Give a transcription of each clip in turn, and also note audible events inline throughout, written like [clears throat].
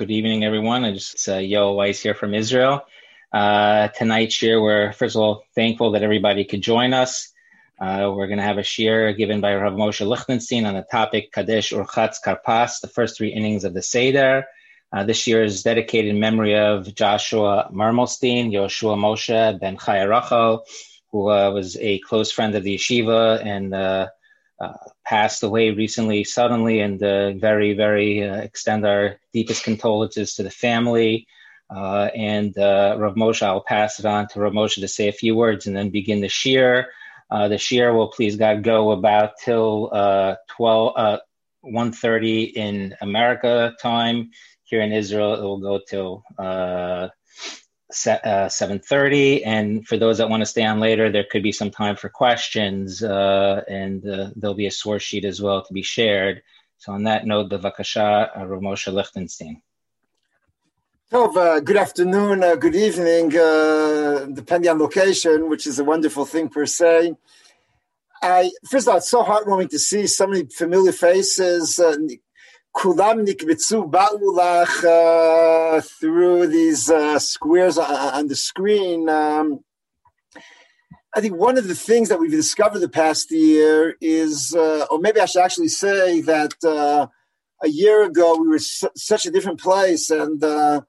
Good evening, everyone. It's uh, Yo Weiss here from Israel. Uh, tonight's shir, we're first of all thankful that everybody could join us. Uh, we're going to have a shir given by Rav Moshe Lichtenstein on the topic Kadesh Urchatz Karpas, the first three innings of the Seder. Uh, this year is dedicated in memory of Joshua Mermelstein, Yoshua Moshe Ben Chaya Rachel, who uh, was a close friend of the yeshiva and uh, uh, passed away recently suddenly and uh, very, very uh, extend our deepest condolences to the family. Uh, and uh, Rav Moshe, I'll pass it on to Rav Moshe to say a few words and then begin the shir. the shir will please God go about till 12, 1.30 in America time. Here in Israel, it will go till uh, 7.30 and for those that want to stay on later there could be some time for questions uh, and uh, there'll be a source sheet as well to be shared so on that note the vakasha uh, Rav Moshe Lichtenstein uh, good afternoon, uh, good evening, depending on location, which is a wonderful thing per se. I first of all, it's so heartwarming to see so many familiar faces. Uh, kulam nikbitzu ba'ulach uh, through these uh, squares on the screen. Um, I think one of the things that we've discovered the past year is, uh, or maybe I should actually say that uh, a year ago we were su- such a different place, and uh,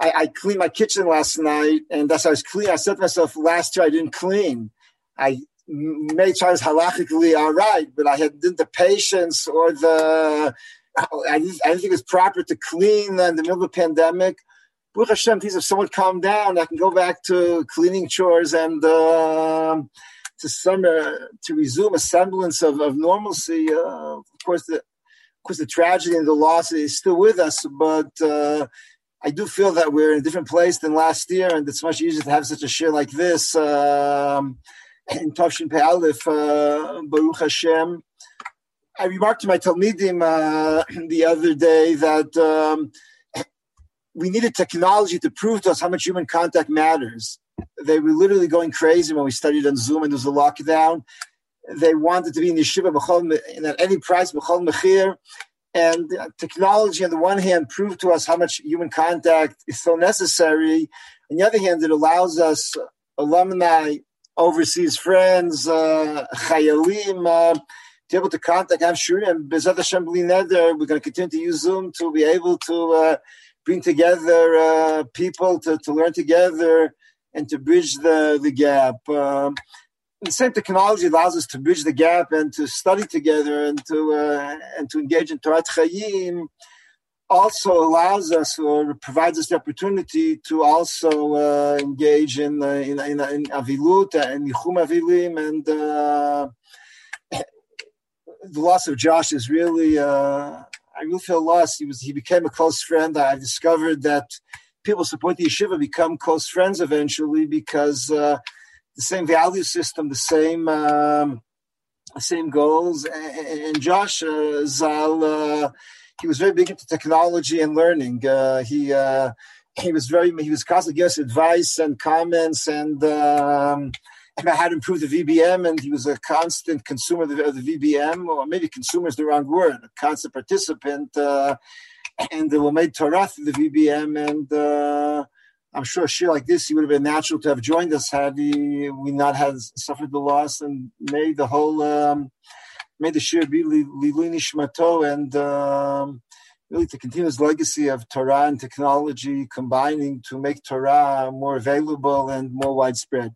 I-, I, cleaned my kitchen last night, and as I was cleaning, I said to myself, "Last year I didn't clean. I made sure I was halachically all right, but I had didn't the patience or the I didn't, I didn't think it was proper to clean in the middle of a pandemic. Baruch Hashem, things have somewhat calmed down. I can go back to cleaning chores and uh, to uh, to resume a semblance of, of normalcy. Uh, of course, the of course the tragedy and the loss is still with us, but uh, I do feel that we're in a different place than last year, and it's much easier to have such a share like this um, in Tavshin Pe'alif, uh, Baruch Hashem. I remarked to my Talmidim uh, [clears throat] the other day that um, we needed technology to prove to us how much human contact matters. They were literally going crazy when we studied on Zoom and there was a lockdown. They wanted to be in yeshiva and at any price, b'chol mechir. And technology, on the one hand, proved to us how much human contact is so necessary. On the other hand, it allows us alumni, overseas friends, uh, chayalim, uh, to be able to contact have and Bezat Hashem Neder, we're going to continue to use Zoom to be able to uh, bring together uh, people to, to learn together and to bridge the, the gap. Um, the same technology allows us to bridge the gap and to study together and to uh, and to engage in Torah Chayim. Also allows us or provides us the opportunity to also uh, engage in, uh, in, in in avilut and yichum avilim and uh, the loss of Josh is really, uh, I really feel lost. He was, he became a close friend. I discovered that people support the yeshiva become close friends eventually because uh, the same value system, the same, um, same goals. And, and Josh uh, Zal, uh, he was very big into technology and learning. Uh, he uh, he was very he was constantly giving us advice and comments and. Um, about how to improve the VBM, and he was a constant consumer of the, of the VBM, or maybe consumer is the wrong word, a constant participant, uh, and we made Torah through the VBM, and uh, I'm sure a shir like this, he would have been natural to have joined us had he, we not had suffered the loss and made the whole, um, made the shir be Lilui Nishmato, and um, really to continue his legacy of Torah and technology combining to make Torah more available and more widespread.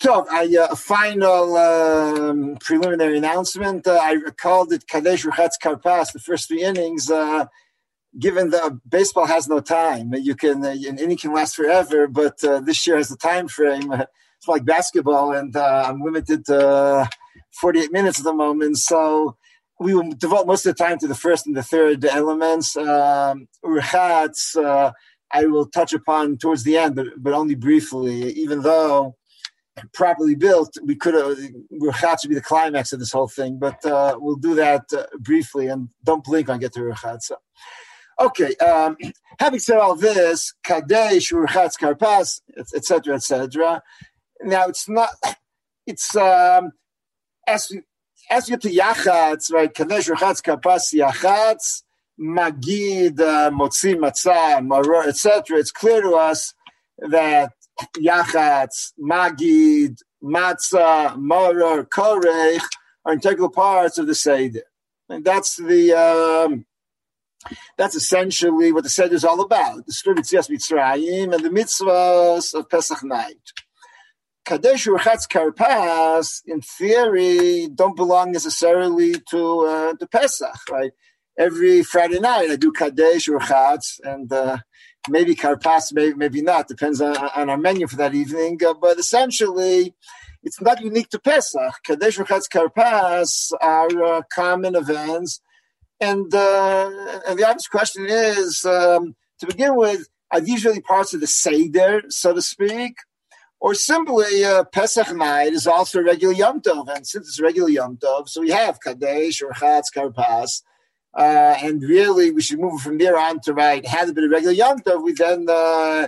So, uh, a final um, preliminary announcement. Uh, I called it Kadesh Ruchatz Karpas, the first three innings. Uh, given that baseball has no time, you can uh, an inning can last forever, but uh, this year has a time frame. It's like basketball, and uh, I'm limited to 48 minutes at the moment. So we will devote most of the time to the first and the third elements. Um, I will touch upon towards the end, but but only briefly. Even though properly built, we could have we Ruchat should be the climax of this whole thing, but uh, we'll do that uh, briefly and don't blink I get to Ruchat. So. Okay, um, [clears throat] having said all this, Kadesh, Ruchatz Karpas, etc., etc. Now it's not, [clears throat] it's um, as we as we get to Yachatz, right? Kadesh, Ruchatz Karpas, Yachatz. magid, uh, motzi, matzah, maror, etc., it's clear to us that yachatz, magid, matzah, maror, korech are integral parts of the seder, and that's the um, that's essentially what the Seder is all about. The of Yitzias Mitzrayim and the mitzvahs of Pesach night. Kadesh Urchatz Karpas, in theory, don't belong necessarily to uh, to Pesach, right? Every Friday night I do Kadesh Urchatz, and uh, maybe Karpas, maybe, maybe not, depends on, on our menu for that evening. Uh, but essentially, it's not unique to Pesach. Kadesh Urchatz Karpas are uh, common events and, uh, and the obvious question is, um, to begin with, are these really parts of the Seder, so to speak? Or simply uh, Pesach night is also a regular Yom Tov, and since it's regular Yom Tov, so we have Kadesh or Chatz Karpas, uh, and really we should move from there on to right, have a bit of regular Yom Tov, we then uh,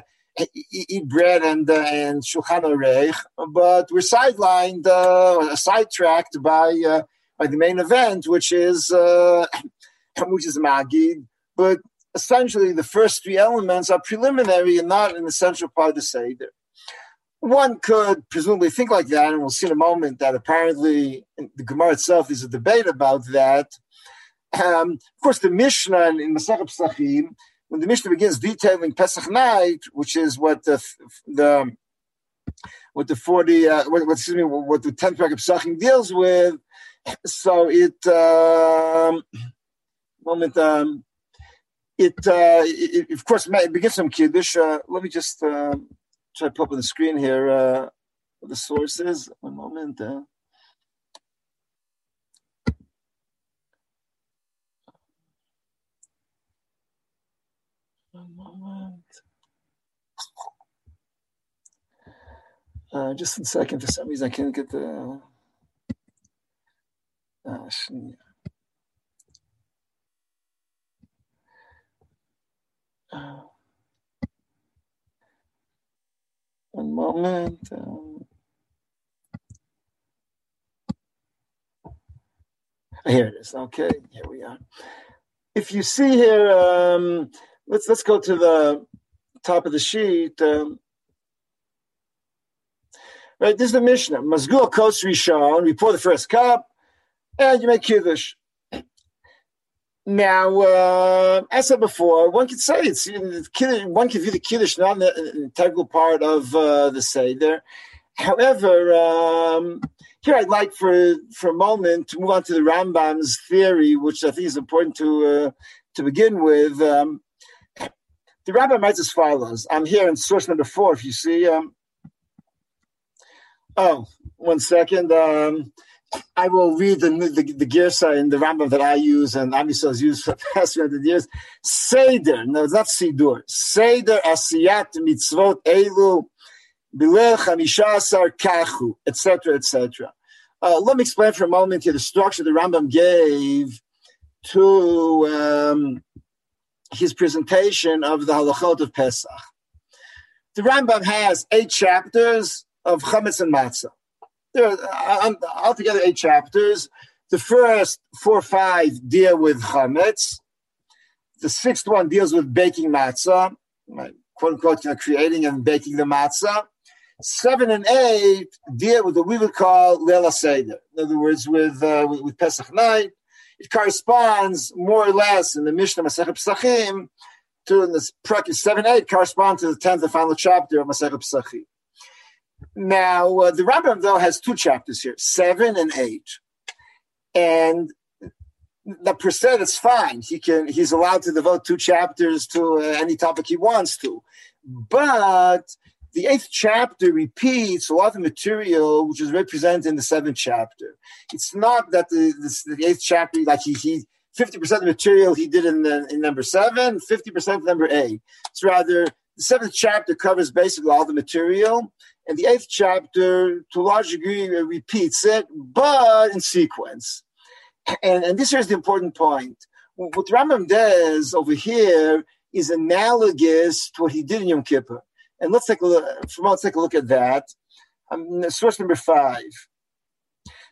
eat bread and uh, and Shulchan Orech, but we're sidelined, uh, sidetracked by uh, by the main event, which is uh, [coughs] which is Magid, but essentially the first three elements are preliminary and not an essential part of the Seder. One could presumably think like that, and we'll see in a moment that apparently the Gemara itself is a debate about that. Um, of course, the Mishnah in Masechet Pesachim, when the Mishnah begins detailing Pesach night, which is what the the what the forty uh, what, excuse me what the tenth parak of Pesachim deals with, so it. Um, moment. Um, it, uh, it, of course, it begins some Kiddush. Uh, let me just uh, try to up on the screen here uh, the sources. One moment. Uh. Moment. Uh, just a second. For some reason, I can't get the. Uh, Uh, one moment. Um, here it is. Okay, here we are. If you see here, um, let's let's go to the top of the sheet. Um, right, this is the Mishnah. Mazgul Kos Rishon. We pour the first cup, and you make kiddush. Now, uh, as I said before, one could say it's one could view the kiddush not an integral part of uh, the seder. However, um, here I'd like for for a moment to move on to the Rambam's theory, which I think is important to uh, to begin with. Um, the Rambam writes as follows. I'm here in source number four. If you see, um, oh, one second. Um, I will read the the, the Girsa in the Rambam that I use and Amisel has used for [laughs] the past 100 years. Seder, no, it's not Sidur. Seder asiyat mitzvot elu bilel chamishasar kachu, etc., etc. Uh, let me explain for a moment here the structure the Rambam gave to um, his presentation of the halachot of Pesach. The Rambam has eight chapters of chametz and matzah there are uh, altogether eight chapters. The first four or five deal with chametz. The sixth one deals with baking matzah, quote unquote, you know, creating and baking the matzah. Seven and eight deal with what we would call Lela Seder. In other words, with, uh, with, with Pesach night, it corresponds more or less in the Mishnah Masechet Pesachim to in this Prekah seven eight corresponds to the tenth and final chapter of Masechet Pesachim. Now, uh, the Rambam, though, has two chapters here, seven and eight. And the per se, that's fine. He can, he's allowed to devote two chapters to uh, any topic he wants to. But the eighth chapter repeats a lot of material which is represented in the seventh chapter. It's not that the, the, the eighth chapter, like he, he 50% of the material he did in, the, in number seven, 50% number eight. It's rather the seventh chapter covers basically all the material, and the eighth chapter, to a large degree, uh, repeats it, but in sequence. And, and this is the important point. What Rambam does over here is analogous to what he did in Yom Kippur. And let's take a look, let's take a look at that. Um, source number five.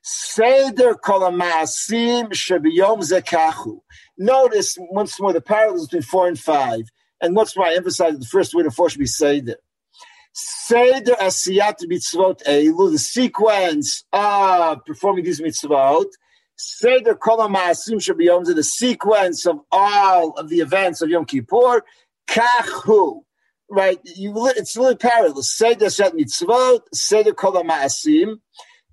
Seder kol ha'maasim shebiyom zekachu. Notice once more the parallels between four and five. And once more I emphasize the first word of four should be Seder. Seder asiyat mitzvot elu, the sequence of performing these mitzvot. Seder kol ha'maasim shebiyom the sequence of all of the events of Yom Kippur. Kachu right? You it's really parallel. Seder shet mitzvot, seder kol ha'maasim,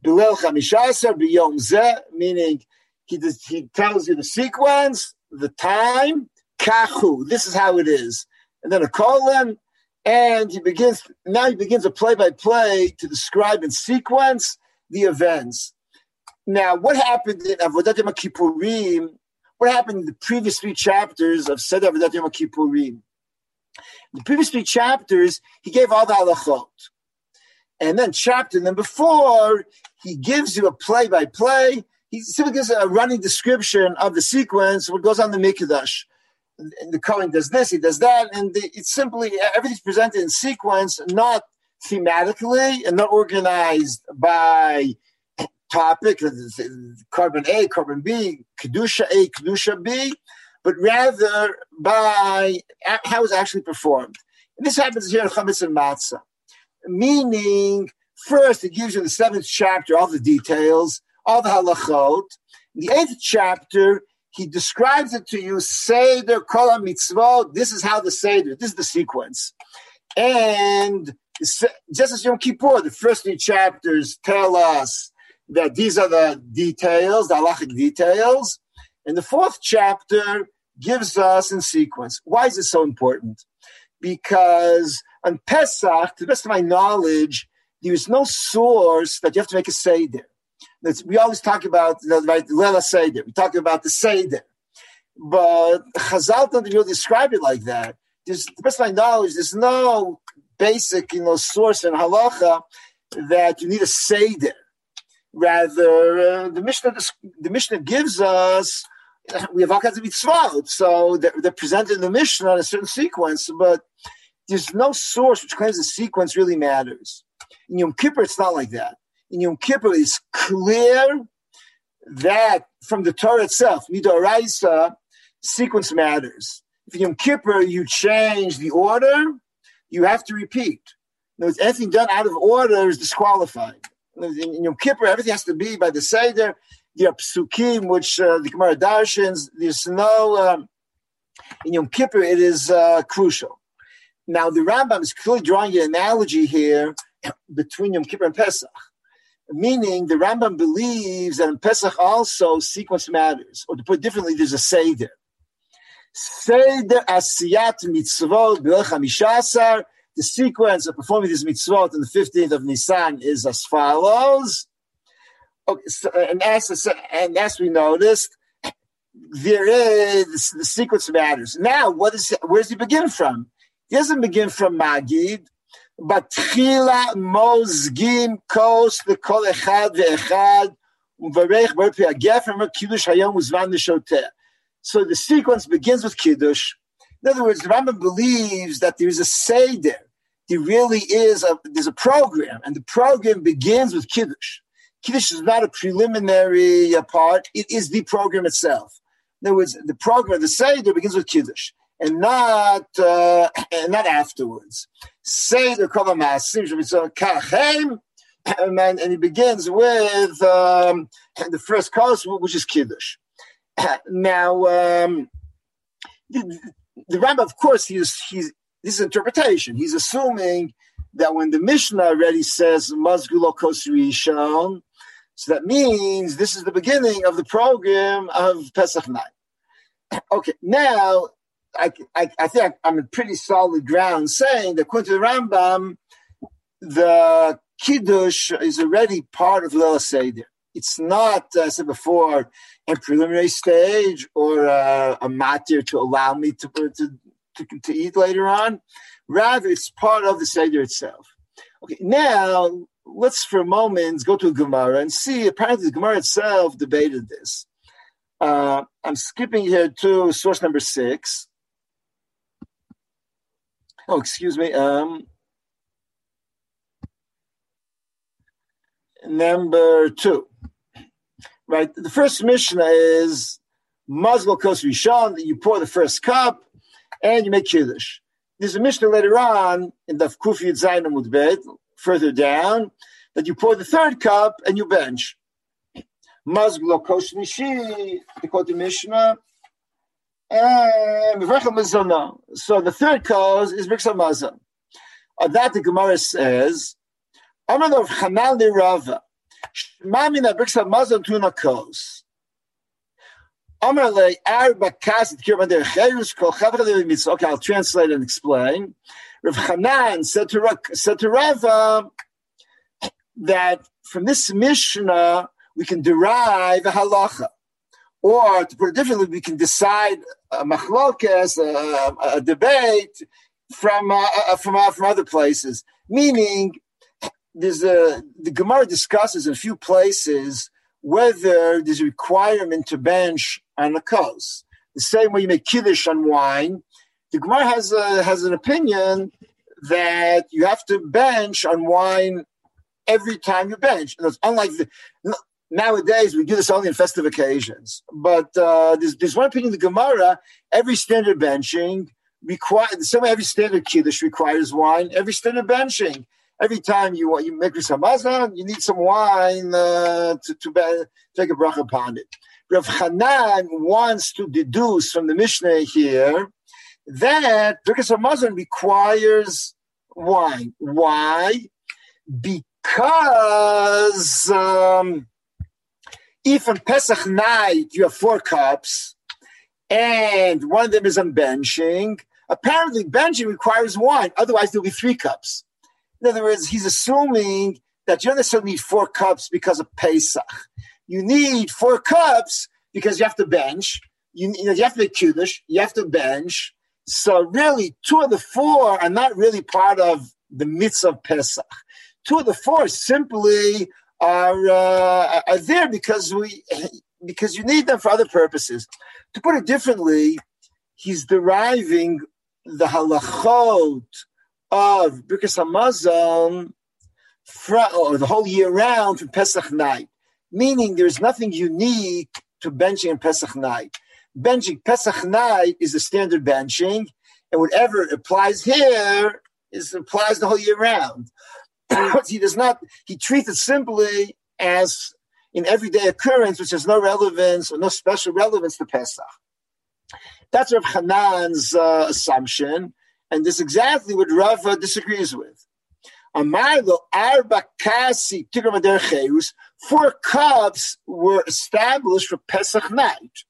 bilel chamishasar biyom zeh, meaning he does, he tells you the sequence, the time, kachu. This is how it is, and then a colon, and he begins. Now he begins a play by play to describe in sequence the events. Now, what happened in Avodat Yom Kippurim? What happened in the previous three chapters of Seder Avodat Yom Kippurim? The previous three chapters, he gave all the halachot. And then chapter number four, he gives you a play by play. He simply gives a running description of the sequence, what goes on the Mikdash. The Kohen does this, he does that, and the, it's simply everything's presented in sequence, not thematically and not organized by topic, carbon A, carbon B, kedusha A, kedusha B, but rather by how it's actually performed. And this happens here in Chametz and Matzah, meaning first it gives you the seventh chapter, all the details, all the halachot. In the eighth chapter, he describes it to you, Seder Kol Mitzvot. This is how the Seder, this is the sequence. And just as Yom Kippur, the first three chapters tell us that these are the details, the halachic details. In the fourth chapter, gives us in sequence. Why is it so important? Because on Pesach, to the best of my knowledge, there is no source that you have to make a Seder. That's, we always talk about right, Lela Seder. We talk about the Seder. But Chazal doesn't really describe it like that. There's, to the best of my knowledge, there's no basic you know, source in halacha that you need a Seder. Rather, uh, the Mishnah the Mishnah gives us we have all kinds of mitzvot, so they're, they're presented in the Mishnah in a certain sequence, but there's no source which claims the sequence really matters. In Yom Kippur, it's not like that. In Yom Kippur, it's clear that from the Torah itself, Midoraisa, sequence matters. If in Yom Kippur you change the order, you have to repeat. Now, anything done out of order is disqualified. In Yom Kippur, everything has to be by the Seder the psukim which uh, the Gemara darshans. There's no um, in Yom Kippur. It is uh, crucial. Now the Rambam is clearly drawing an analogy here between Yom Kippur and Pesach, meaning the Rambam believes that in Pesach also sequence matters, or to put it differently, there's a seder. Seder asiyat mitzvot b'lech The sequence of performing these mitzvot on the 15th of Nisan is as follows. Okay, so, and as and as we noticed, there is the sequence matters. Now, what is where does he begin from? He doesn't begin from Magid, but Tchila Mozgim Kos the Kol Echad ve'Echad Uvarech Berpi Agefem Kiddush Hayom Uzman Neshoteh. So the sequence begins with Kiddush. In other words, the Rambam believes that there is a seder. There really is a there's a program, and the program begins with Kiddush. Kiddush is not a preliminary uh, part, it is the program itself. In other words, the program, the Seder begins with Kiddush and not uh, and not afterwards. Seder kol kachem, and he begins with um, the first course, which is Kiddush. Now, um, the, the Rambam, of course, he's he's this is interpretation. He's assuming that when the Mishnah already says Mazgulo Kosrishon, so that means this is the beginning of the program of Pesach night. Okay, now I, I, I think I'm in pretty solid ground saying that according to the Rambam, the Kiddush is already part of Lila Seder. It's not, as I said before, a preliminary stage or a, a matir to allow me to, uh, to, to, to eat later on. Rather, it's part of the Seder itself. Okay, now let's for a moment go to Gemara and see. Apparently, the Gemara itself debated this. Uh, I'm skipping here to source number six. Oh, excuse me. Um, number two. right? The first Mishnah is Mazgul Kos Rishon, that you pour the first cup and you make Kiddush. There's a Mishnah later on in the Kufi Zayin Mudbet, further down, that you pour the third cup and you bench. Mazgul Kos Nishi, they quote the Mishnah, and So the third cause is Biksa Mazan. On that, the Gemara says, Amar of Hanal Rava, Shmamina Biksa Mazan Tuna Kos. Okay, I'll translate and explain. Rav Hanan said to, said to Rava that from this Mishnah we can derive a halacha. Or to put it differently, we can decide a machlokes, a, a, debate from uh, uh, from uh, from other places. Meaning, there's a the Gemara discusses in a few places whether there's a requirement to bench on a kos. The same way you make kiddush on wine, the Gemara has a, has an opinion that you have to bench on wine every time you bench. And it's unlike the nowadays we do this only in festive occasions. But uh, there's, there's one opinion in the Gemara: every standard benching requires some every standard kiddush requires wine. Every standard benching, every time you you make some mazan, you need some wine uh, to to be, take a bracha upon it. Rav Hanan wants to deduce from the Mishnah here that Birkas Hamazon requires wine. Why? Because um, if on Pesach night you have four cups and one of them is on benching, apparently benching requires wine. Otherwise, there'll be three cups. In other words, he's assuming that you don't necessarily need four cups because of Pesach. You need four cups because you have to bench. You, you, know, you have to make kiddush. You have to bench. So really, two of the four are not really part of the mitzvah of Pesach. Two of the four simply are uh, are there because we because you need them for other purposes. To put it differently, he's deriving the halachot of Birkas Hamazon or the whole year round from Pesach night, meaning there's nothing unique to benching on Pesach night. Benching Pesach night is a standard benching, and whatever applies here is applies the whole year round. [clears throat] he does not, he treats it simply as an everyday occurrence, which has no relevance or no special relevance to Pesach. That's Rav Hanan's uh, assumption, and this is exactly what Rava disagrees with. Amarlo arba kasi Four cups were established for Pesach night.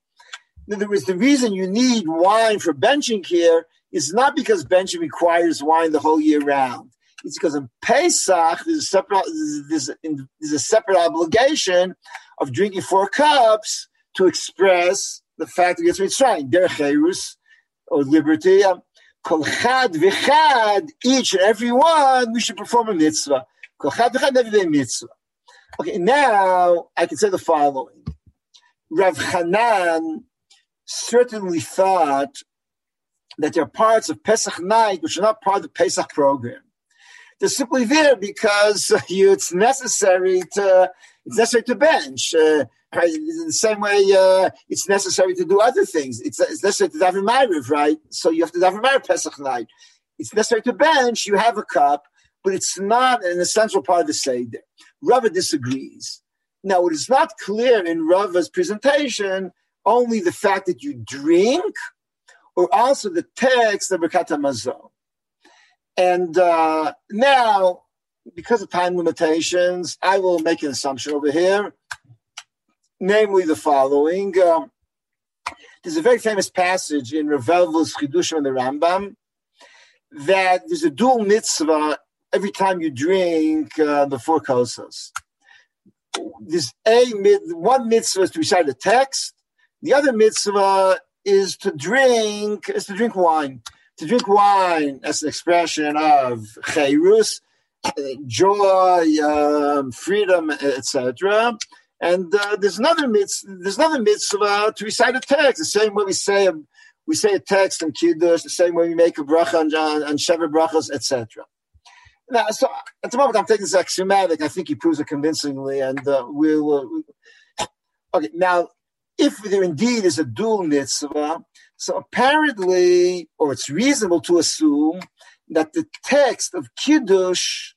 In other words, the reason you need wine for benching here is not because benching requires wine the whole year round. It's because in Pesach there's a separate there's, there's a separate obligation of drinking four cups to express the fact that it's trying derech or liberty. Um, kol chad v'chad, each and every one, we should perform a mitzvah. Kol chad v'chad, every day mitzvah. Okay, now I can say the following. Rav Hanan certainly thought that there are parts of Pesach night which are not part of the Pesach program. They're simply there because uh, you, it's necessary to it's necessary to bench. Uh, in the same way, uh, it's necessary to do other things. It's, it's necessary to daven ma'ariv, right? So you have to daven ma'ariv Pesach night. It's necessary to bench. You have a cup, but it's not an essential part of the seder. Rava disagrees. Now, it is not clear in Rava's presentation only the fact that you drink, or also the text of Birkat Hamazon. And uh, now, because of time limitations, I will make an assumption over here, namely the following. Um, there's a very famous passage in Reb Velvel's Chidushim and the Rambam that there's a dual mitzvah every time you drink uh, the four kosas. There's a one mitzvah is to recite the text. The other mitzvah is to drink is to drink wine to drink wine as an expression of chayrus, joy, um, freedom, etc. And uh, there's another mitzvah, there's another mitzvah to recite a text, the same way we say a, we say a text in kiddush, the same way we make a bracha and, on Sheva brachas, etc. Now, so at the moment I'm taking this axiomatic. I think he proves it convincingly, and uh, we'll. Uh, Okay, now if there indeed is a dual mitzvah, so apparently, or it's reasonable to assume that the text of Kiddush,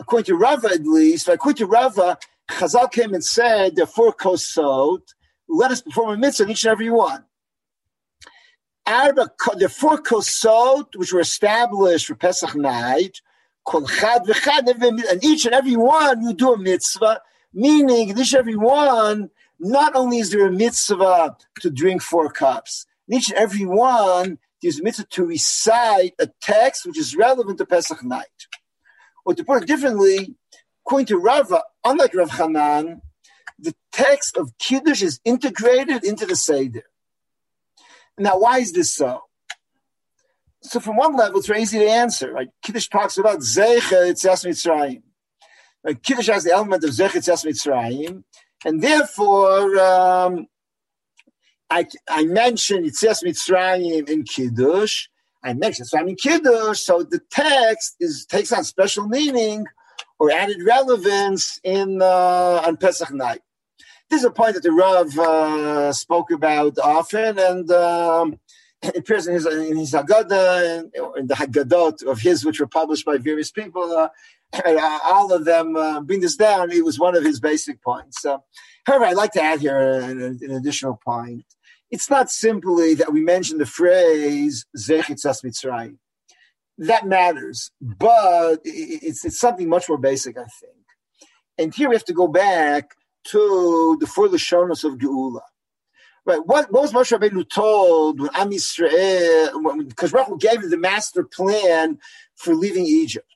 according to Rava at least, according to Rava, Chazal came and said, there are four kosot, let us perform a mitzvah each and every one. Arba, the four kosot, which were established for Pesach night, and each and every one you do a mitzvah, meaning each and every one, not only is there a mitzvah to drink four cups, each and every one there's a mitzvah to recite a text which is relevant to Pesach night. Or to put it differently, according to Rava, unlike Rav Hanan, the text of Kiddush is integrated into the Seder. Now, why is this so? So, from one level, it's very easy to answer. Right? Kiddush talks about Zecha Yitzhas Mitzrayim. Right? Kiddush has the element of Zecha Yitzhas Mitzrayim, and therefore, um, I, I mentioned Yitzhas Mitzrayim in Kiddush. I mentioned Mitzrayim in Kiddush, so the text is takes on special meaning or added relevance in uh, on Pesach night. This is a point that the Rav uh, spoke about often, and um, [laughs] it appears in his, in his Haggadah and in the Haggadot of his, which were published by various people. Uh, all of them uh, bring this down. It was one of his basic points. however, I'd like to add here an, an, additional point. It's not simply that we mention the phrase "Zechitzas Mitzrayim." That matters, but it's, it's something much more basic, I think. And here we have to go back to the four Lashonos of Geula. Right. What, what was Moshe Rabbeinu told when Am Yisrael, because Rachel gave him the master plan for leaving Egypt.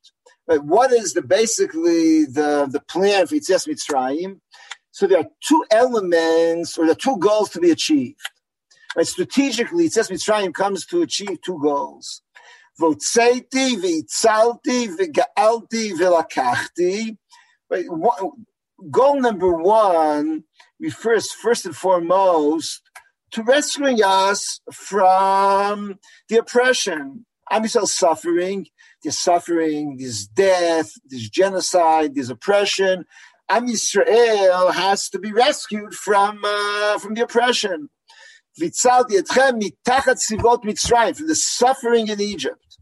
Right. What is the basically the, the plan for Yitzias Mitzrayim? So there are two elements, or there are two goals to be achieved. Right. Strategically, Yitzias Mitzrayim comes to achieve two goals. Votzeiti, v'itzalti, v'ga'alti, v'lakachti. Goal number one refers first and foremost to rescuing us from the oppression. Am suffering, there's suffering, this death, this genocide, this oppression. Am Yisrael has to be rescued from uh, from the oppression. From the suffering in Egypt.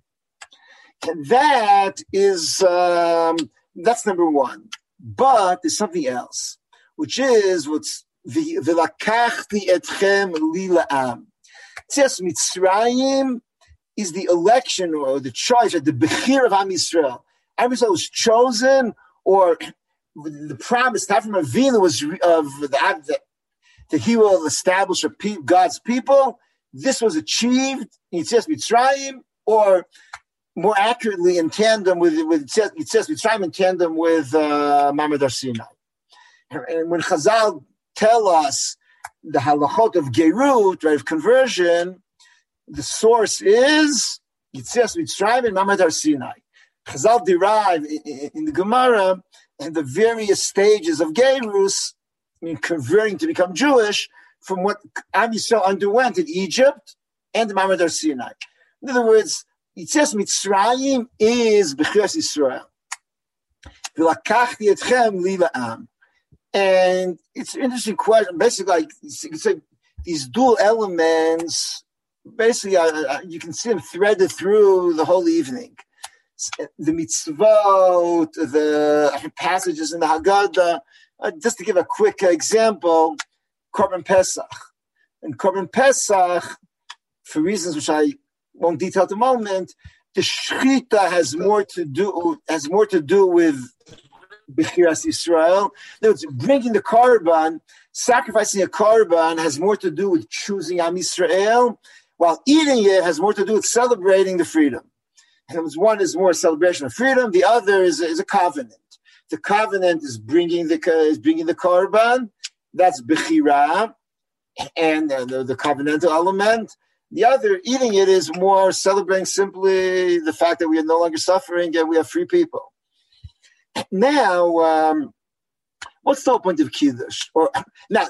And that is um, that's number one. But there's something else, which is what's v'lakachti etchem lila'am. Tzias Mitzrayim is the election or the choice, at the Bechir of Am Yisrael. Am Yisrael was chosen, or the promise not from Avinu was of that, that he will establish a pe- God's people. This was achieved in Tzias Mitzrayim, or more accurately in tandem with with says Mitzrayim in tandem with uh, Mamad Sinai. And when Chazal tell us the halachot of gerut, right, of conversion, the source is Yitzias Mitzrayim and Mamad Sinai. Chazal derive in, the Gemara and the various stages of gerus, I mean, converting to become Jewish, from what Am Yisrael underwent in Egypt and Mamad Sinai. In other words, it says Mitzrayim is Bechiras Yisrael. And it's an interesting question. Basically, like, it's these dual elements, basically, uh, uh, you can see them threaded through the whole evening. The mitzvot, the passages in the Haggadah. Uh, just to give a quick example, Korban Pesach. And Korban Pesach, for reasons which I won't detail at the moment. The shchita has more to do has more to do with Bechiras Israel. It's bringing the korban, sacrificing a korban has more to do with choosing Am Israel, while eating it has more to do with celebrating the freedom. And one is more celebration of freedom, the other is, is a covenant. The covenant is bringing the is bringing the korban. That's bechira, and the, the covenantal element. The other, eating it, is more celebrating simply the fact that we are no longer suffering and we are free people. Now, um, what's the whole point of Kiddush? Or now,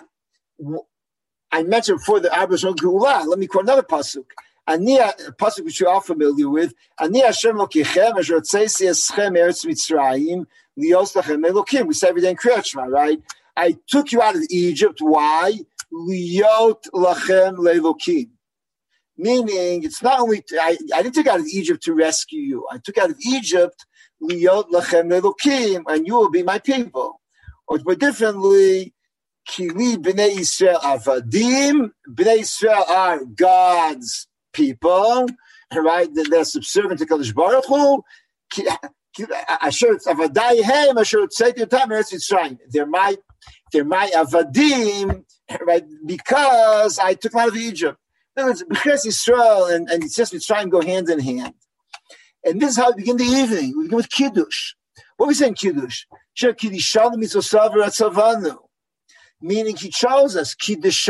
I mentioned before the Abrash Geulah. Let me quote another pasuk. Ani a pasuk which you're familiar with. Ani Hashem lokichem asher tzeisi eschem eretz Mitzrayim liyos lachem elokim. We say every day in Kriyat Shema, right? I took you out of Egypt. Why? Liyot lachem lelokim. Meaning, it's not only, I, didn't take out of Egypt to rescue you. I took out of Egypt, liyot lachem lelokim, and you will be my people. Or put differently, kili b'nei Israel avadim. B'nei Israel are God's people, right? They're subservient to Kadosh Baruch Hu. Asher avadayhem, asher tzeitim eretz Yitzrayim. They're my, they're my avadim, right? Because I took them out of Egypt. In other words, because Israel and, and it's just Mitzrayim go hand in hand. And this is how we begin the evening. We begin with Kiddush. What are we saying, Kiddush? Shem say in Kiddush? Meaning he chose us. It's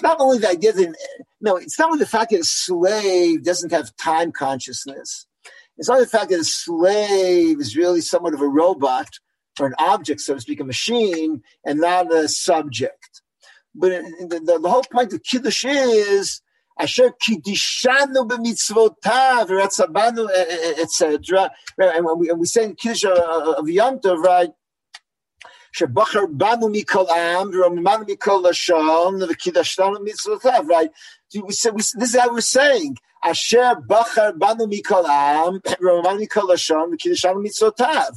not only the idea that, no, it's not only the fact that a slave doesn't have time consciousness. It's not the fact that a slave is really somewhat of a robot or an object, so to speak, a machine, and not a subject. But the, the, the whole point of Kiddush is Asher Kiddishanu b'mitzvotav, Ratzabanu, etc. And when we, we say in Kiddush of Yom Tov, right? שבחר בנו מכל עם ורוממנו מכל לשון וקידשתנו מצוותיו, right? We say, we, this is how we're saying. אשר בחר בנו מכל עם ורוממנו מכל לשון וקידשתנו מצוותיו.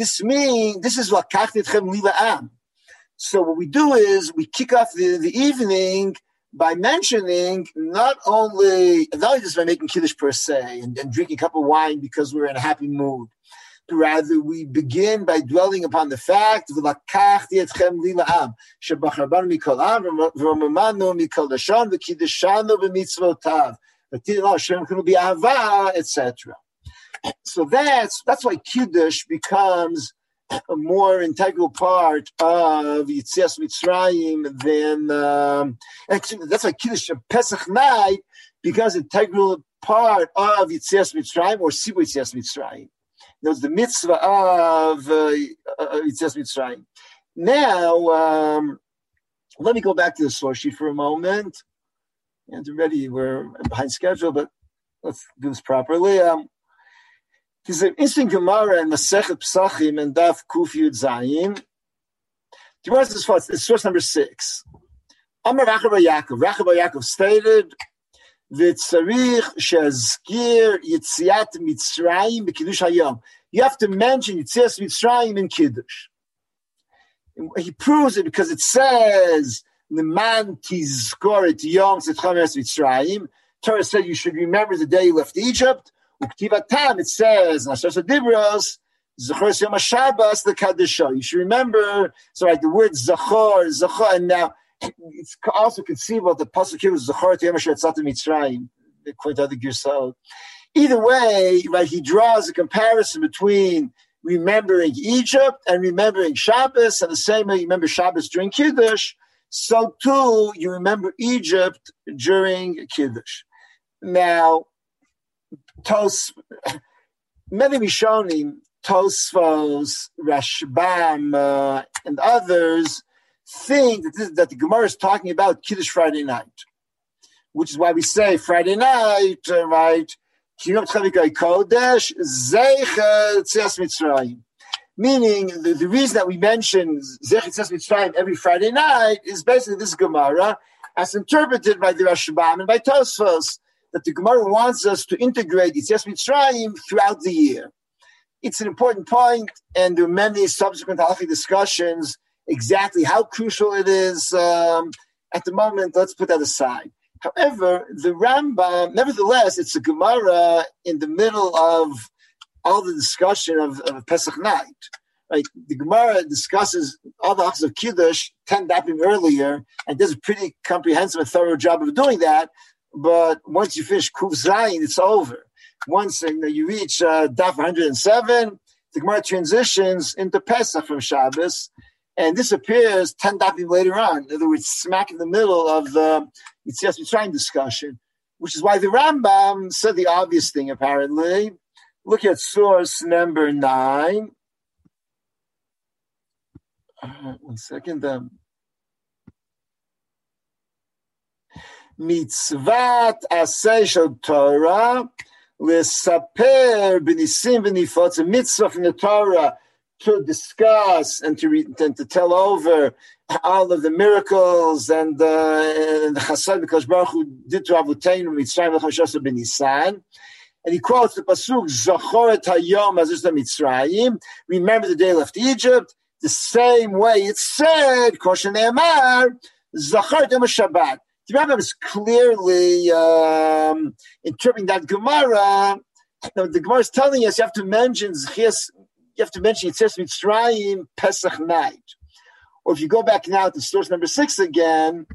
This means, this is לקחת אתכם לי לעם. So what we do is we kick off the, the evening by mentioning not only not only just by making kiddush per se and, and, drinking a cup of wine because we're in a happy mood. Rather, we begin by dwelling upon the fact "V'lakachti etchem li la'am shebacharban mikol am v'romamanu mikol dashon v'kiddeshanu b'mitzvotav v'tidin Hashem kunu bi'ahava etc. So that's that's why kiddush becomes a more integral part of Yitzias Mitzrayim than um, actually that's why Kiddush Pesach night becomes integral part of Yitzias Mitzrayim or Sibu Yitzias Mitzrayim. That's the mitzvah of uh, Yitzias Mitzrayim. Now, um, let me go back to the source sheet for a moment. And already we're behind schedule, but let's do this properly. Um, there's an interesting Gemara in Masechet Pesachim and Daf Kuf Yud Zayin. Gemara is first, it's source number six. Amar Rachab Yaakov. Rachab Yaakov stated, "V'tzarich shezkir yitziat Mitzrayim b'kiddush hayom." You have to mention Yitzias Mitzrayim in kiddush. He proves it because it says, "Leman tizkor et yom zetchames Mitzrayim." Torah said you should remember the day you left Egypt. It says, Nashas Dibros, Zachor Yom Shabbos, the Kadisha. You should remember, so right, the word Zachor, Zachor, and now it's also conceivable that the Pasuk here was Zachor Mitzrayim, according to other Girsal. Either way, right, he draws a comparison between remembering Egypt and remembering Shabbos, and the same way you remember Shabbos during Kiddush, so too you remember Egypt during Kiddush. Now, Tos, many Rishonim, Tosfos, Rashbam, uh, and others think that, this, that the Gemara is talking about Kiddush Friday night, which is why we say Friday night, uh, right? Meaning, the, the reason that we mention Zechet Mitzrayim every Friday night is basically this Gemara, as interpreted by the Rashbam and by Tosfos that the Gemara wants us to integrate Yitzias Mitzrayim throughout the year. It's an important point, and there are many subsequent halachic discussions exactly how crucial it is. Um, at the moment, let's put that aside. However, the Rambam, nevertheless, it's a Gemara in the middle of all the discussion of, of Pesach night. Right? The Gemara discusses all the acts of Kiddush 10 dapim earlier and does a pretty comprehensive and thorough job of doing that. But once you finish Kuf it's over. Once you, know, you reach uh, Daf 107, the Gemara transitions into Pesach from Shabbos, and this appears 10 dafim later on. In other words, smack in the middle of the Yitzias Mitzrayim discussion, which is why the Rambam said the obvious thing, apparently. Look at source number 9. Uh, one second. Um, mitzvat shel Torah l'saper b'nisim v'nifot. It's a mitzvah from the Torah to discuss and to, re- and to tell over all of the miracles and, uh, the chasad because Baruch Hu did to Avutayim Mitzrayim L'chashasa ben Nisan. And he quotes the pasuk Zachoret Hayom Azizda Mitzrayim. Remember the day left Egypt. The same way it said Koshen Emar Zachoret Yom Shabbat. The Rambam is clearly um, interpreting that Gemara. The Gemara is telling us you have to mention Zchias you have to mention Yitzias Mitzrayim Pesach night. Or if you go back now to source number six again,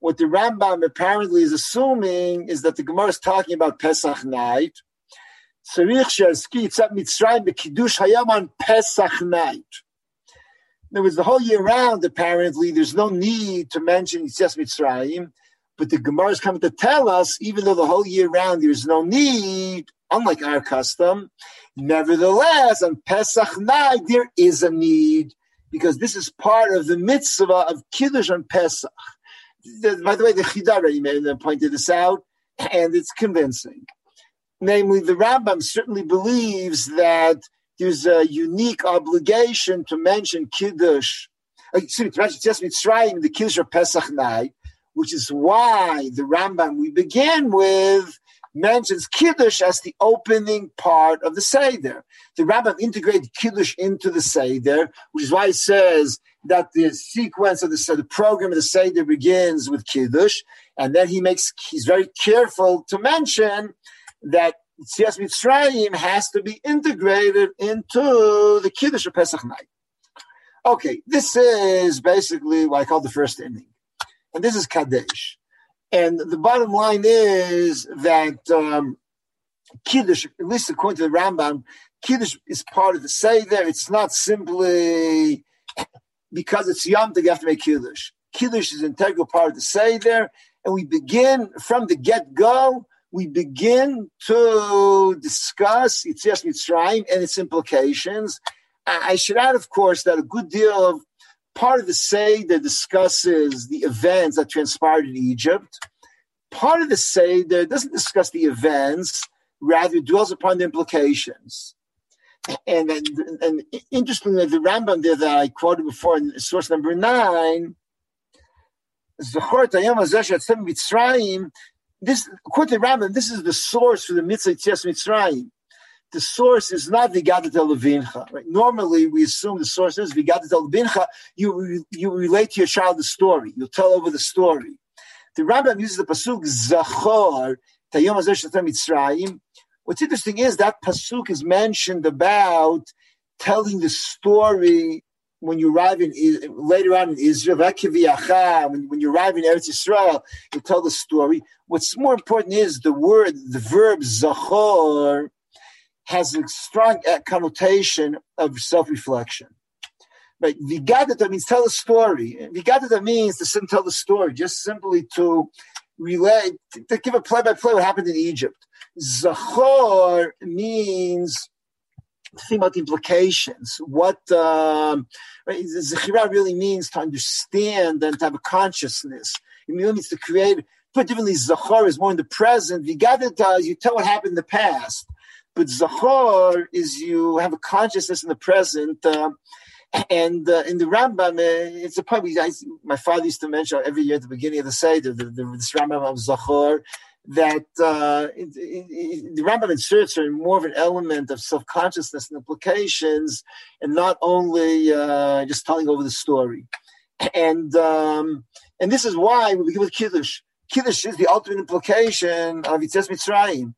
what the Rambam apparently is assuming is that the Gemara is talking about Pesach night. Tzarich she'aski Yitzias Mitzrayim bekidush hayam on Pesach night. In other words, the whole year round, apparently, there's no need to mention Yitzias Mitzrayim, but the Gemara is coming to tell us, even though the whole year round there's no need, unlike our custom, Nevertheless, on Pesach night, there is a need because this is part of the mitzvah of Kiddush on Pesach. The, by the way, the Chida already made, pointed this out, and it's convincing. Namely, the Rambam certainly believes that there's a unique obligation to mention Kiddush, uh, excuse me, to mention just Mitzrayim, the Kiddush of Pesach night, which is why the Rambam we began with mentions Kiddush as the opening part of the Seder. The Rambam integrated Kiddush into the Seder, which is why he says that the sequence of the, the program of the Seder begins with Kiddush, and then he makes, he's very careful to mention that Tzias Mitzrayim has to be integrated into the Kiddush of Pesach night. Okay, this is basically what I call the first inning. And this is Kadesh. And the bottom line is that um, Kiddush, at least according to the Rambam, Kiddush is part of the Seder. It's not simply because it's Yom that you have to make Kiddush. Kiddush is an integral part of the Seder. And we begin from the get go, we begin to discuss Yitzias Mitzrayim and its implications. I should add, of course, that a good deal of part of the Seder discusses the events that transpired in Egypt. Part of the Seder doesn't discuss the events, rather dwells upon the implications. And, and, and interestingly, the Rambam there that I quoted before in source number nine, this, according to the Rambam, this is the source for the mitzvah Tzias Mitzrayim the source is not Vigadat Levincha. Right? Normally, we assume the source is Vigadat Levincha. You, you relate to your child the story. You tell over the story. The Rambam uses the pasuk Zachor Tayom Mitzrayim. What's interesting is that pasuk is mentioned about telling the story when you arrive in later on in Israel, when, when you arrive in Eretz Israel, you tell the story. What's more important is the word, the verb zachor has a strong connotation of self-reflection. Right? Vigadata means tell a story. Vigadata means to tell the story, just simply to relate, to give a play-by-play what happened in Egypt. Zachor means think about the implications. What um, really means to understand and to have a consciousness. It really means to create. Put differently, Zachor is more in the present. Vigadata, you tell what happened in the past. But Zachor is you have a consciousness in the present. Uh, and uh, in the Rambam, uh, it's a we, I, my father used to mention every year at the beginning of the Seder, the, the, this Rambam of Zachor, that uh, it, it, it, the Rambam inserts are more of an element of self consciousness and implications, and not only uh, just telling over the story. And um, and this is why we begin with Kiddush. Kiddush is the ultimate implication of Yitzias Mitzrayim.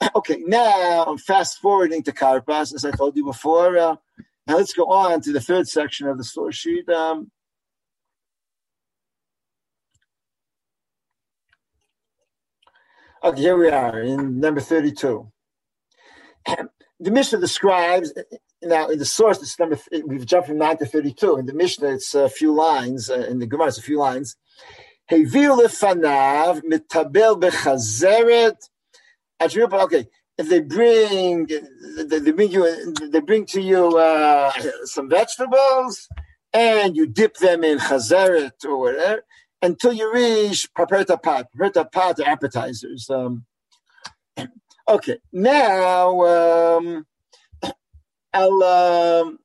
[clears throat] Okay, now I'm fast forwarding to Karpas, as I told you before. Uh, now let's go on to the third section of the source sheet. Um, okay, here we are in number 32. [clears throat] The Mishnah describes, now in the source, it's number, we've jumped from 9 to 32. In the Mishnah, it's a few lines. Uh, in the Gemara, it's a few lines. Okay, if they bring they bring you they bring to you uh, some vegetables and you dip them in chazeret or whatever until you reach paperta pat paperta pat appetizers. Um, [clears throat] okay, now um, [clears throat] I'll. Um,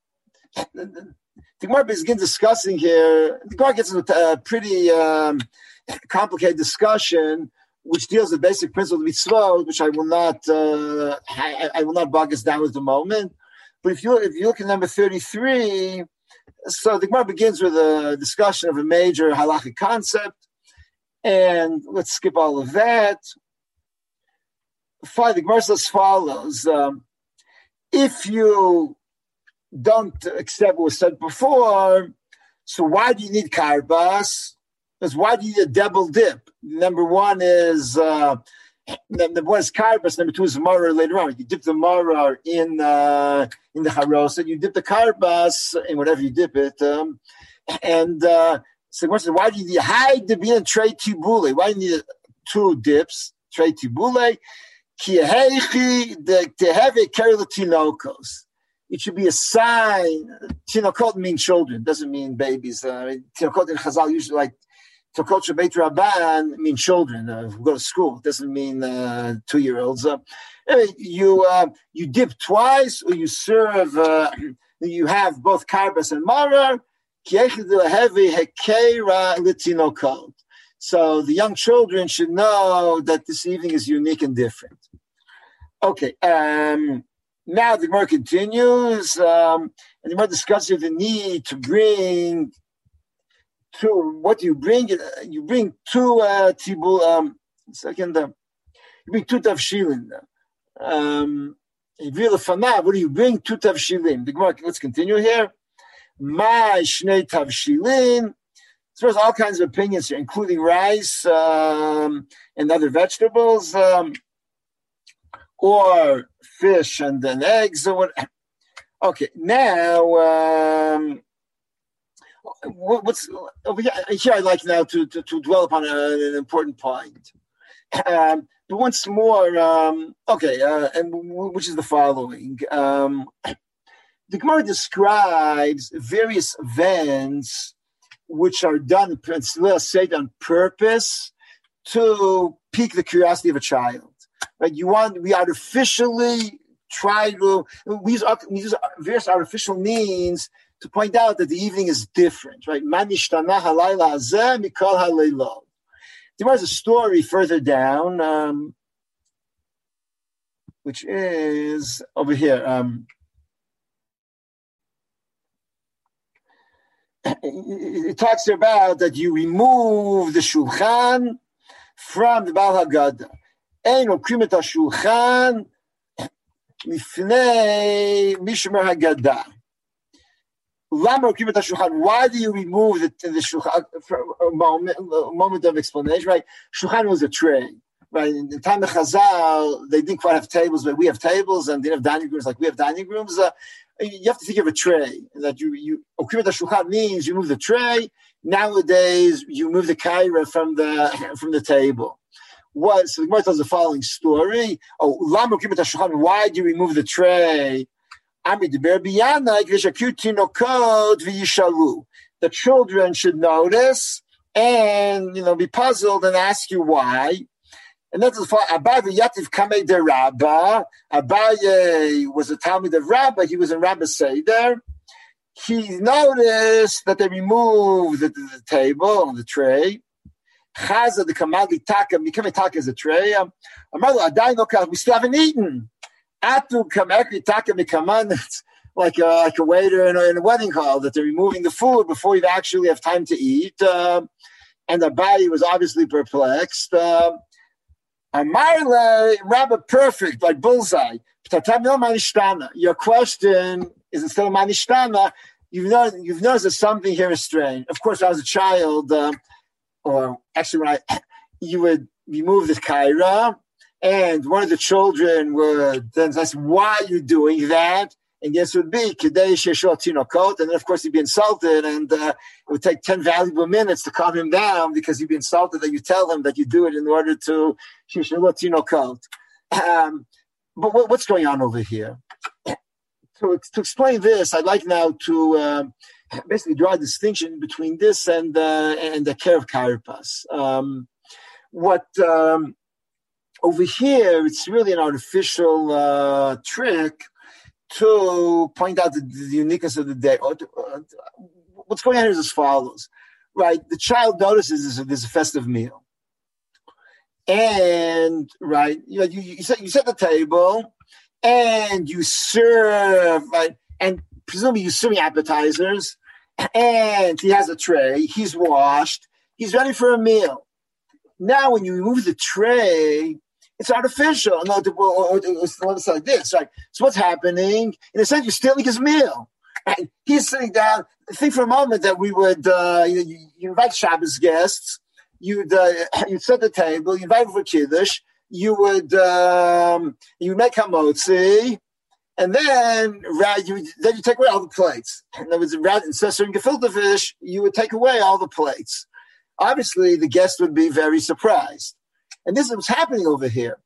[clears throat] the Gemara begins discussing here. The Gemara gets into a pretty um, [laughs] complicated discussion, which deals with basic principles of mitzvot, which I will not. Uh, I, I, will not bog us down with the moment. But if you if you look at number thirty three, so the Gemara begins with a discussion of a major halachic concept, and let's skip all of that. Fine, the Gemara says follows: um, If you don't accept what was said before, so why do you need karpas? Because why do you need a double dip? Number one is uh, number one is karpas. Number two is maror later on. You dip the maror in uh, in the harosa. You dip the karpas in whatever you dip it. Um, and uh, so why do you need hide the bin tray tibule? Why do you need two dips? Tray tibule. Ki the to have a tinokos. It should be a sign. Tinokot means children, doesn't mean babies. Uh, tinokot in Chazal usually like tinokot shabeit rabban mean children uh, who go to school. It doesn't mean uh, two year olds. Uh, you uh, you dip twice, or you serve. Uh, you have both karpas and maror. So the young children should know that this evening is unique and different. Okay. Um, now the Gemara continues, um, and the Gemara discusses the need to bring two. What do you bring? You bring two uh, tibul. Um, second, uh, you bring two tavshilin. Um, what do you bring? Two tavshilin. The Gemara. Let's continue here. My shnei tavshilin. So there's all kinds of opinions here, including rice um, and other vegetables, um, or fish and then eggs or what. Okay, now um, what's over here? Here, I'd like now to, to, to dwell upon an important point. Um, but once more, um, okay, uh, and w- which is the following. Um, the Gemara describes various events which are done, let's say, on purpose to pique the curiosity of a child. Right? You want we artificially try to we use, we use various artificial means to point out that the evening is different, right? There was a story further down, um, which is over here. Um, [clears throat] it talks about that you remove the shulchan from the Baal Haggadah. אין לוקחים את השולחן לפני משמר הגדה. למה לוקחים את השולחן? Why do you remove the, the shulchan for a moment, a moment of explanation, right? Shulchan was a tray. Right, in the time of Chazal, they didn't quite have tables, but we have tables and they have dining rooms like we have dining rooms. Uh, you have to think of a tray that you you okrivat shulchan means you move the tray. Nowadays, you move the kaira from the from the table what so the Gemara tells the following story. Oh, why do you remove the tray? The children should notice and you know be puzzled and ask you why. And that's the Abaye Yativ Kamei de Rabba. Abaye was a talmid of Rabba. He was in Rabba Seder. He noticed that they removed the, the table, the tray, Chaza the Kamali Taka, Mikame Taka is a tray. Amalo Adai no we still haven't eaten. Atu Kamekri Taka Mikaman, [laughs] like a, like a waiter in a, in a wedding hall that they're removing the food before you actually have time to eat. Uh, and body was obviously perplexed. Uh, Amarle, Rabbi perfect, like bullseye. Your question is instead of manishtana, you've noticed, you've noticed that something here is strange. Of course, as a child, uh, or actually when I, [coughs] you would remove the kaira, and one of the children would then ask, why are you doing that? And yes, would be Kadesh Tinokot. And then, of course, he'd be insulted, and uh, it would take 10 valuable minutes to calm him down because he'd be insulted that you tell him that you do it in order to Tinokot. Um, but what, what's going on over here? [coughs] To, to explain this, I'd like now to um, basically draw a distinction between this and uh, and the care of karpas. Um, what um, over here, it's really an artificial uh, trick to point out the, the, uniqueness of the day. Uh, what's going on is as follows, right? The child notices there's a, festive meal, and right, you, you, you set you set the table, and you serve, right, and presumably you're serving appetizers, and he has a tray. He's washed. He's ready for a meal. Now, when you remove the tray, it's artificial. No, it's like this, right? So what's happening? In a sense, you're stealing his meal. And he's sitting down. Think for a moment that we would uh, you, you, invite Shabbos guests. You'd uh, [clears throat] you'd set the table. You invite for kiddush. You would um, you make hamotzi, and then right, you then you take away all the plates. In other words, rather instead of serving gefilte fish, you would take away all the plates. Obviously, the guest would be very surprised. And this is what's happening over here.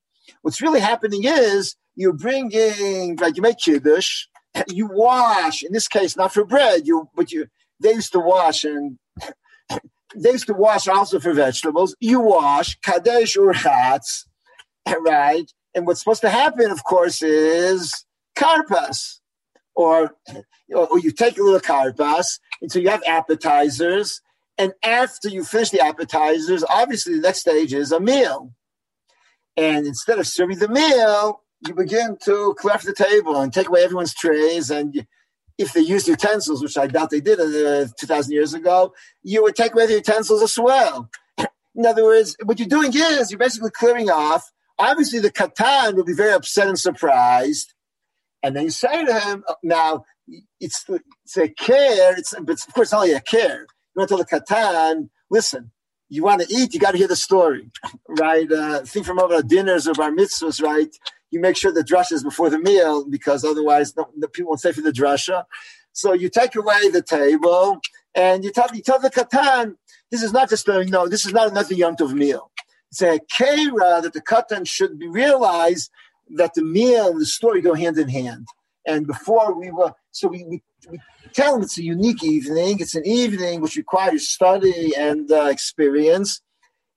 What's really happening is you're bringing, like you make kiddush, [clears throat] you wash. In this case, not for bread, you but you they used to wash and [clears throat] they used to wash also for vegetables. You wash kadesh or chatz, [clears throat] right? And what's supposed to happen, of course, is karpas, or or you take a little karpas, and so you have appetizers, and after you finish the appetizers, obviously the next stage is a meal. And instead of serving the meal, you begin to clear off the table and take away everyone's trays. And if they used utensils, which I doubt they did uh, 2,000 years ago, you would take away the utensils as well. [clears throat] In other words, what you're doing is you're basically clearing off. Obviously, the katan will be very upset and surprised. And then you say to him, now, it's, it's a care, it's, but of course, only a care you want to the katan, listen, you want to eat, you got to hear the story, [laughs] right? Uh, think from over the dinners or bar mitzvahs, right? You make sure the drasha is before the meal because otherwise no, the people won't stay for the drasha. So you take away the table and you tell, you tell the katan, this is not just a, no, this is not another Yom Tov meal. It's a kera that the katan should be realized that the meal and the story go hand in hand. And before we were, so we, we, we tell them it's a unique evening. It's an evening which requires study and uh, experience.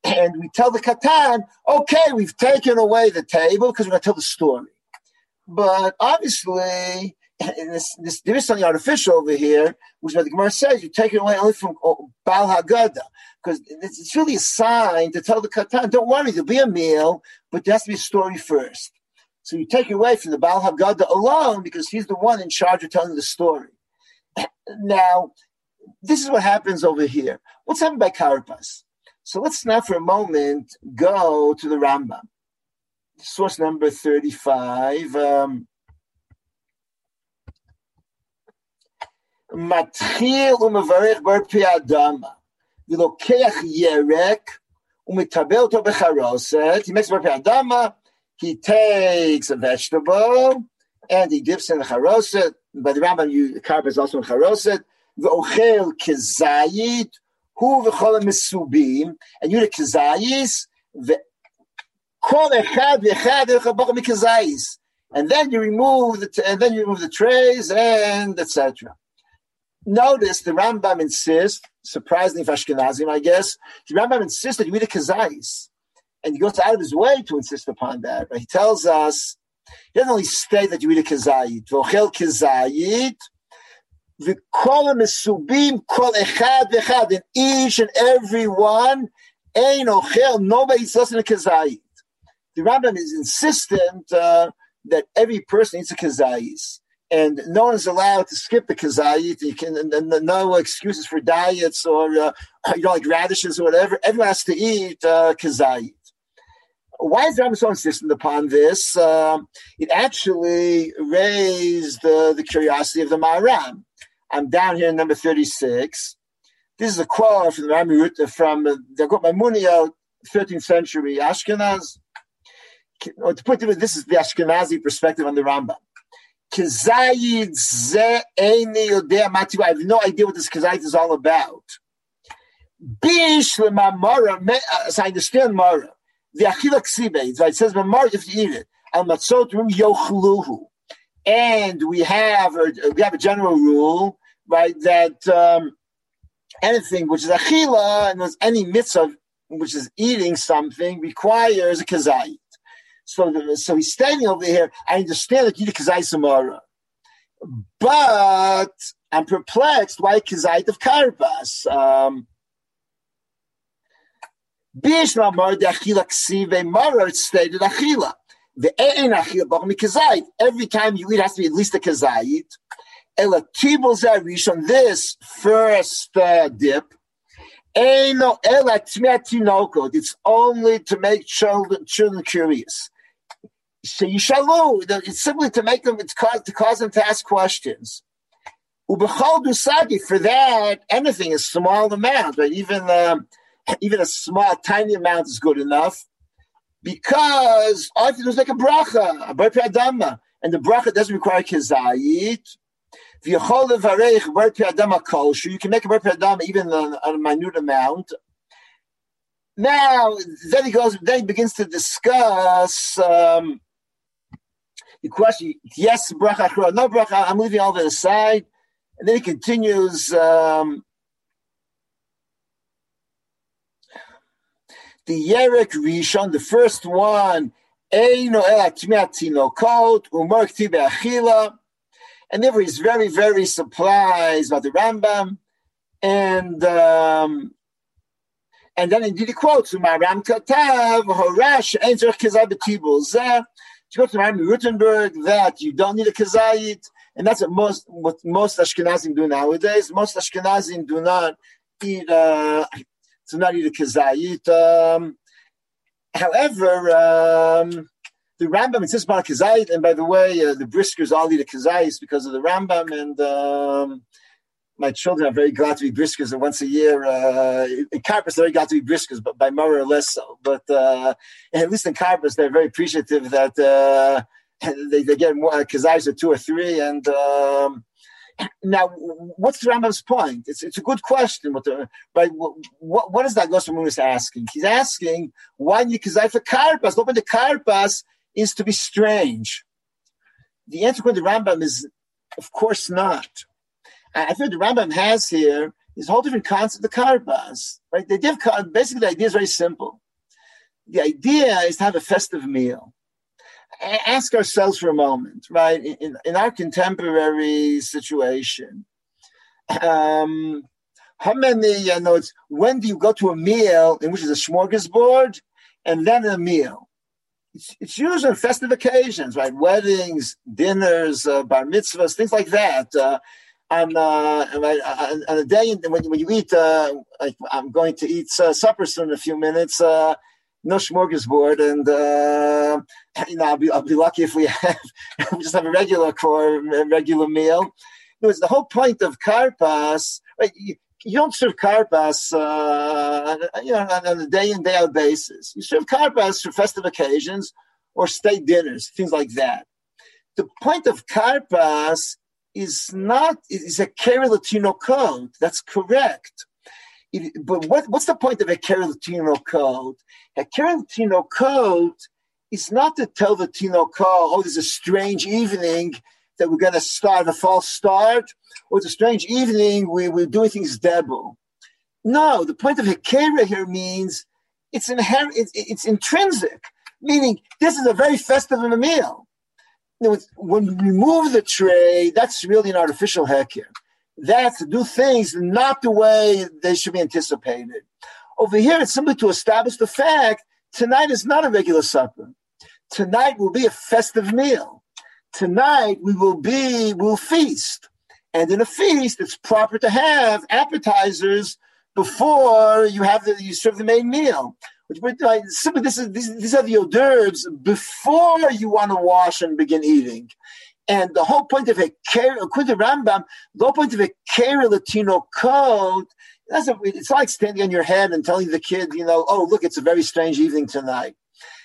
And we tell the katan, okay, we've taken away the table because we're going to tell the story. But obviously, this, this, there is something artificial over here, which what the Gemara says, you take it away only from oh, Baal Haggadah. Because it's, it's really a sign to tell the katan, don't worry, there'll be a meal, but there has to be a story first. So you take it away from the Baal Haggadah alone because he's the one in charge of telling the story. [clears throat] Now, this is what happens over here. What's happened by Karpas? So let's now, for a moment, go to the Rambam. Source number 35. Um, מתחיל ומברך בר פי אדמה, ולוקח ירק ומטבל אותו בחרוסת, he makes בר פי אדמה, he takes a vegetable, and he dips in the charoset, by the Rambam, you carb is also in charoset. V'ochel kezayit hu v'chol mesubim, and you the kezayis kol echad v'echad v'chabach mikezayis, and then you remove the and then you remove the trays and etc. Notice the Rambam insists, surprisingly for Ashkenazim, I guess, the Rambam insists that you eat a kazayis. And he goes out of his way to insist upon that. He tells us he doesn't only state that you eat a kazayit. V'ochel kazayit, v'kol mesubim kol echad v'echad. And each and every one, ein ochel, nobody's listening to kazayit. The Rambam is insistent uh, that every person eats a kazayis. And no one's allowed to skip the kazayit. You can, and, and no excuses for diets or uh, you know, like radishes or whatever. Everyone has to eat uh, kazayit. Why is the Rambam so insistent upon this? Um, it actually raised uh, the curiosity of the Maharam. I'm down here in number 36. This is a quote from the Rambam from uh, the Maimuniyah, 13th century Ashkenaz. Or to put it, this is the Ashkenazi perspective on the Rambam. I have no idea what this kazayit is all about. Uh, so I understand Mara. The achila ksibe? It says if you eat it. Al matzot rum yochluhu. And we have a, we have a general rule, right, that um, anything which is achila and there's any mitzvah which is eating something requires a kazayit. So, the, so he's standing over here. I understand that you kazai samara, but I'm perplexed. Why kazai of karpas? Um, Mar de stated achila. The. Every time you eat has to be at least a kazait. Ela tibul zarishon. This first uh, dip. It's only to make children children curious. It's simply to make them. It's cause to cause them to ask questions. For that, anything is small amount, right? Even. Um, even a small, tiny amount is good enough because all you have to do is make a bracha, a bracha adama, and the bracha doesn't require kizayit. You can make a bracha adama even on, on a minute amount. Now, then he goes, then he begins to discuss um, the question, yes, bracha, no bracha, I'm leaving all that aside. And then he continues, um, the Yerek Rishon, the first one. And therefore he's very, very surprised by the Rambam. And um, and then indeed he quotes Umaram Katav, Horash, Enzer Kazai Betibul Zeh. Go to Rami Rutenberg that you don't need a kazayit, and that's what most what most Ashkenazim do nowadays. Most Ashkenazim do not eat uh, to not a kazayit. Um, however, um, the Rambam insists about a kazayit, and by the way, uh, the briskers all eat a kazayit because of the Rambam, and um, my children are very glad to be briskers, and once a year, uh, in Karpas, they're very glad to be briskers, but by more or less so. But uh, at least in Karpas, they're very appreciative that uh, they, they get more uh, kazayis or two or three, and um, now, what's the Rambam's point? It's, it's a good question. but, uh, the, right, what, what is that Gossamun asking? He's asking why Yikazai for Karpas. Open the Karpas is to be strange. The answer to the Rambam is, of course not. I think the Rambam has here is a whole different concept of the Karpas. Right? They give basically the idea is very simple. The idea is to have a festive meal ask ourselves for a moment, right? In, in our contemporary situation, um, how many, you know, it's when do you go to a meal in which is a smorgasbord and then a meal? It's, it's usually festive occasions, right? Weddings, dinners, uh, bar mitzvahs, things like that. Uh, on, uh, on, on a day when, when you eat, uh, I'm going to eat uh, supper soon in a few minutes. Uh, no smorgasbord, and uh, you know, I'll be I'll be lucky if we have [laughs] we just have a regular core, a regular meal. It was the whole point of karpas. Right? You, you don't serve karpas, uh, you know, on, a day in day out basis. You serve karpas for festive occasions or state dinners, things like that. The point of karpas is not is a Keri Latino code. That's correct but what, what's the point of a Latino code? A Latino code is not to tell the Tino code, oh, there's a strange evening that we're going to start a false start, or it's a strange evening we, we're doing things double. No, the point of Hekera here means it's inherent, it's, it's intrinsic, meaning this is a very festive meal. When we remove the tray, that's really an artificial that's to do things not the way they should be anticipated. Over here, it's simply to establish the fact tonight is not a regular supper. Tonight will be a festive meal. Tonight we will be, we'll feast. And in a feast, it's proper to have appetizers before you have the, you serve the main meal. Which, simply, this is, these, these are the hors d'oeuvres before you want to wash and begin eating. And the whole point of a according to Rambam, the whole point of a Keri Latino code, that's it's like standing on your head and telling the kid, you know, oh, look, it's a very strange evening tonight.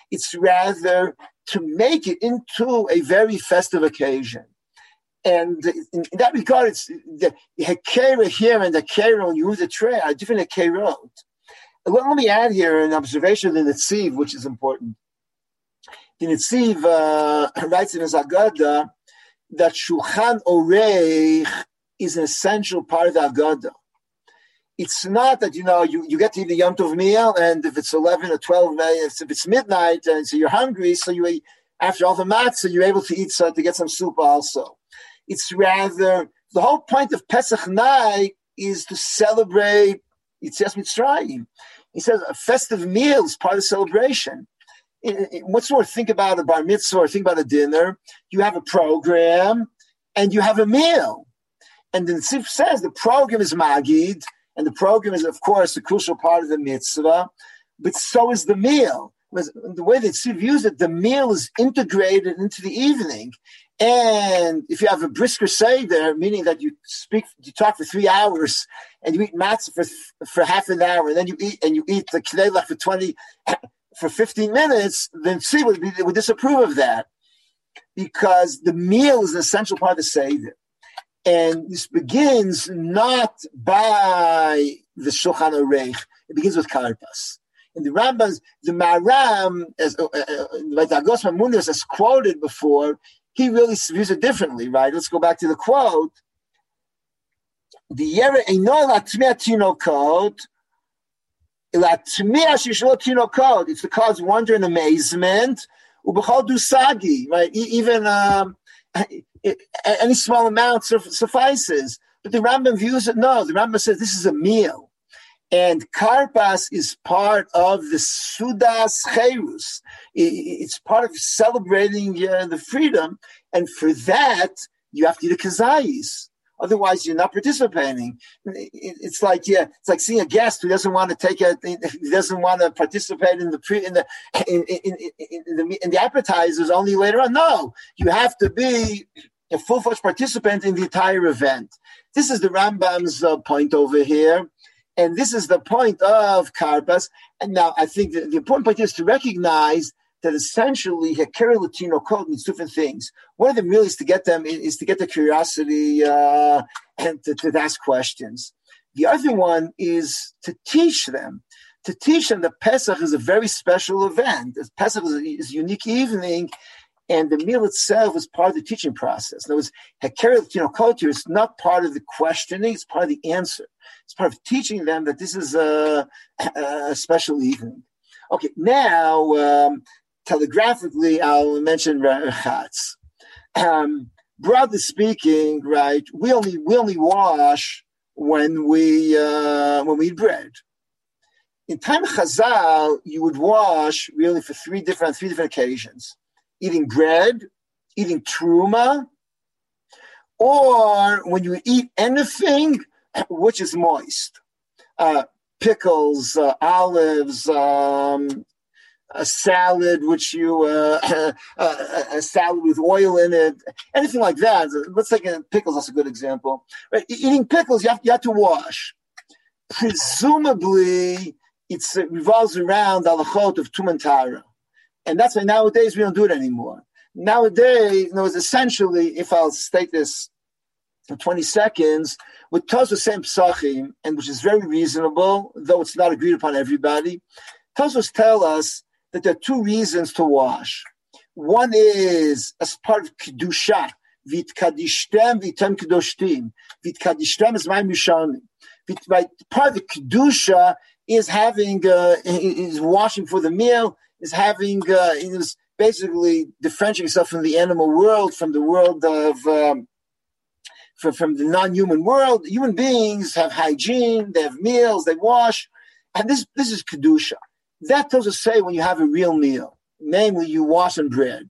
It's rather to make it into a very festive occasion. And in, that regard, it's the Hekera here and the move the tray are different Hekerot. Let, let me add here an observation in the Tziv, which is important. The Netziv uh, [clears throat] writes in his Agada that Shulchan Orech is an essential part of the Agada. it's not that you know you, you get to eat the Yom Tov meal, and if it's eleven or twelve, uh, if it's midnight, and so you're hungry, so you after all the matzah, you're able to eat so to get some soup also. It's rather the whole point of Pesach night is to celebrate It's Yitzias Mitzrayim. He says a festive meal is part of celebration. What's more, think about a bar mitzvah or think about a dinner. You have a program and you have a meal. And the Sif says the program is Magid, and the program is, of course, a crucial part of the mitzvah, but so is the meal. The way that Sif views it, the meal is integrated into the evening. And if you have a brisker seder, meaning that you speak, you talk for three hours, and you eat matzah for for half an hour, and then you eat and you eat the kneidlach for twenty for fifteen minutes, then Tzif would, would disapprove of that because the meal is an essential part of the seder. And this begins not by the Shulchan Aruch, it begins with Karpas. In the Rambam, the Maram, as uh, uh, Mamundas has quoted before, he really views it differently, right? Let's go back to the quote. The Yere Latmea Shishlo Tinokot. It's the cause wonder and amazement. Dusagi, right? Even um, [laughs] any small amount suffices. But the Rambam views it no. The Rambam says this is a meal. And karpas is part of the sudas cherus. It's part of celebrating uh, the freedom, and for that you have to eat a kazayis. Otherwise, you're not participating. It's like yeah, it's like seeing a guest who doesn't want to take a, he doesn't want to participate in the pre, in the in, in, in, in the in the appetizers only later on. No, you have to be a full-fledged participant in the entire event. This is the Rambam's uh, point over here. And this is the point of Karpas. And now I think the, the important point is to recognize that essentially Hekeri Latino code means different things. One of them really is to get them is to get the curiosity uh, and to, to ask questions. The other one is to teach them. To teach them that Pesach is a very special event. Pesach is a, is a unique evening, and the meal itself is part of the teaching process. In other words, Hekeri Latino culture is not part of the questioning; it's part of the answer. It's part of teaching them that this is a, a special evening. Okay, now um, telegraphically, I'll mention Rechatz. Um, broadly speaking, right, we only we only wash when we uh, when we eat bread. In time Chazal, you would wash really for three different three different occasions: eating bread, eating truma, or when you eat anything which is moist. Uh, pickles, uh, olives, um, a salad which you uh, [laughs] a salad with oil in it, anything like that. Let's take a, pickles. That's a good example. Right? Eating pickles, you have, you have to wash. Presumably, it revolves around the halachot of tumantara, and that's why nowadays we don't do it anymore. Nowadays, you know, it's essentially, if I'll state this for 20 seconds, with Tosfos same Pesachim, and which is very reasonable, though it's not agreed upon everybody. Tosfos tell us that there are two reasons to wash. One is as part of kedusha, vitkadishtem vitem kedoshtim. Vitkadishtem is my mishanim. Part of the kedusha is having uh, is washing for the meal, is having uh, is basically differentiating yourself from the animal world, from the world of um, from, from the non-human world. Human beings have hygiene, they have meals, they wash, and this this is kedusha. That tells us say when you have a real meal, namely you wash and bread.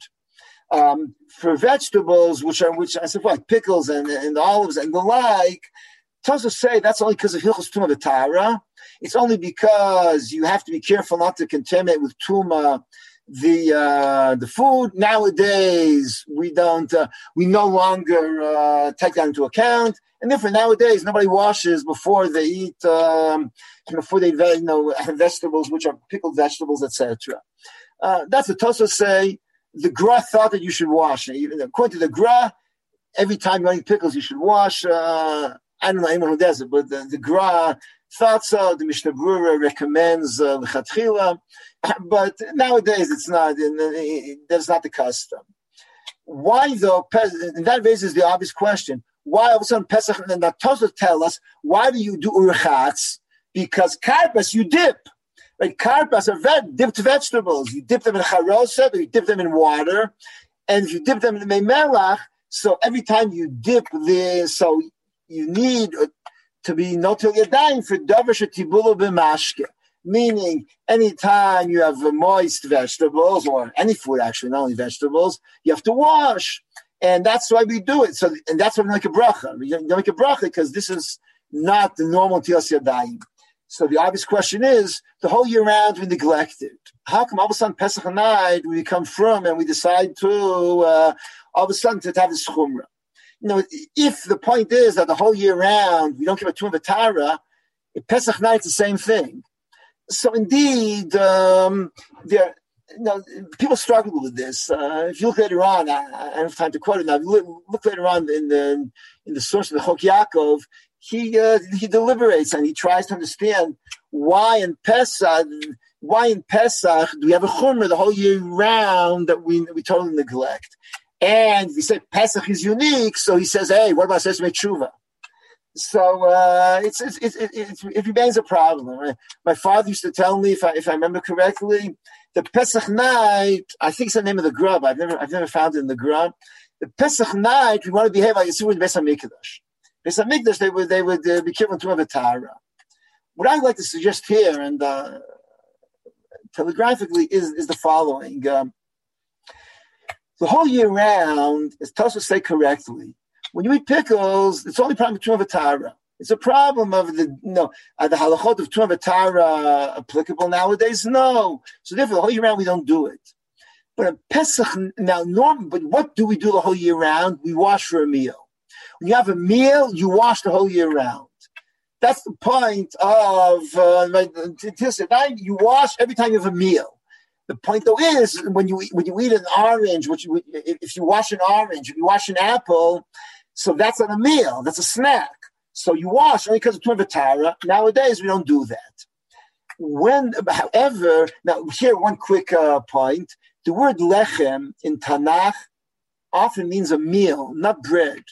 Um, for vegetables, which are which I said like pickles and, and olives and the like, tells us say that's only because of hilchos tuma v'tara. It's only because you have to be careful not to contaminate with tuma the uh, the food. Nowadays, we don't uh, we no longer uh, take that into account, and therefore nowadays nobody washes before they eat um, before they you know vegetables which are pickled vegetables, etc. Uh, that's the Tosa say. The Gra thought that you should wash. Even according to the Gra, every time you eat pickles, you should wash. Uh, I don't know anyone who does it, but the, the Gra thought so. The Mishnah Berurah recommends uh, [clears throat] but nowadays it's not. That's not the custom. Why though? That raises the obvious question: why all of a sudden Pesach and the Tosfos tell us why do you do urchatz? Because karpas you dip. Right, karpas are ve- dipped vegetables. You dip them in charoset or you dip them in water, and if you dip them in the so every time you dip the so you need to be notil yadayim for davar shetibulu b'mashke. Meaning, anytime you have moist vegetables or any food, actually, not only vegetables, you have to wash. And that's why we do it. So, and that's why we make a bracha. We don't make a bracha because this is not the normal tilas yadayim. So the obvious question is, the whole year round we neglect it. How come all of a sudden Pesach night we come from and we decide to uh, all of a sudden to have this chumrah? You know, if the point is that the whole year round we don't give a tuim Tara, Pesach night it's the same thing. So indeed, um, there you know, people struggle with this. Uh, if you look later on, I, I, don't have time to quote it now. Look, look, later on in the in the source of the Chok Yaakov, he uh, he deliberates and he tries to understand why in Pesach, why in Pesach do we have a chumrah the whole year round that we we totally neglect. And we said Pesach is unique, so he says, "Hey, what about Sesame Tshuva?" So uh, it's, it's, it's, it's, it remains a problem. My father used to tell me, if I, if I remember correctly, the Pesach night, I think it's the name of the grub. I've never, I've never found it in the grub. The Pesach night, we want to behave like with Beis Hamikdash. Beis Hamikdash, they would, they would uh, be careful to have a Tara. What I'd like to suggest here, and uh, telegraphically, is, is the following. Um, the whole year round, as Tosfos say correctly, when you eat pickles, it's only problem a Tara. It's a problem of the know are the halachot of Tara applicable nowadays? No. So therefore, the whole year round we don't do it. But a Pesach now, norm. But what do we do the whole year round? We wash for a meal. When you have a meal, you wash the whole year round. That's the point of uh, you wash every time you have a meal. The point though is when you when you eat an orange, which you, if you wash an orange, if you wash an apple, so that's not a meal, that's a snack. So you wash only because of Tuvatara. Nowadays, we don't do that. When, however, now here one quick uh, point: the word lechem in Tanakh often means a meal, not bread.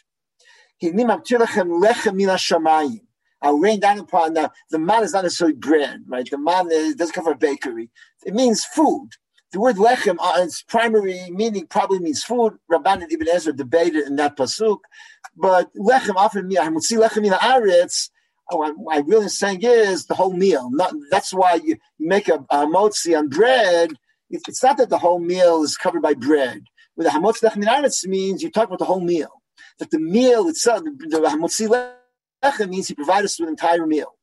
I'll rain down upon now. The man is not necessarily bread, right? The man is, doesn't come from a bakery. It means food. The word lechem, uh, its primary meaning probably means food. Ramban and Ibn Ezra debated in that pasuk, but lechem often means I would see lechem in the aretz. What I really saying is the whole meal. Not that's why you, you make a, a motzi on bread. It, it's not that the whole meal is covered by bread. With the hamotzi lechem in aretz means you talk about the whole meal. That the meal itself, the, the hamotzi lechem means he provides us with an entire meal,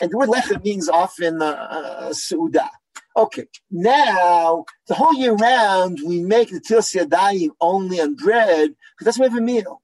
and the word lechem means often uh, uh, Okay, now the whole year round we make the tilas yadayim only on bread because that's why we have a meal.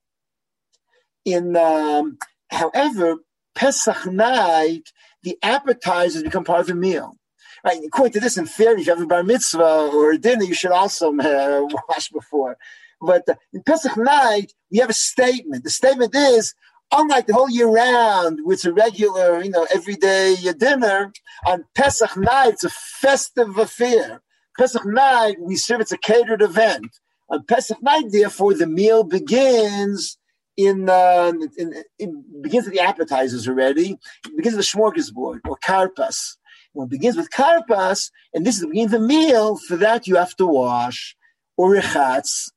In um, however, Pesach night the appetizers become part of the meal. Right, according to this, in theory, if you have a bar mitzvah or a dinner, you should also uh, [laughs] wash before. But uh, in Pesach night, we have a statement. The statement is unlike the whole year round, with a regular, you know, everyday dinner, on Pesach night, it's a festive affair. Pesach night, we serve, it's a catered event. On Pesach night, therefore, the meal begins in, uh, in, in begins with the appetizers already. It begins with the smorgasbord or karpas. When it begins with karpas, and this is the beginning of the meal, for that you have to wash or rechatz,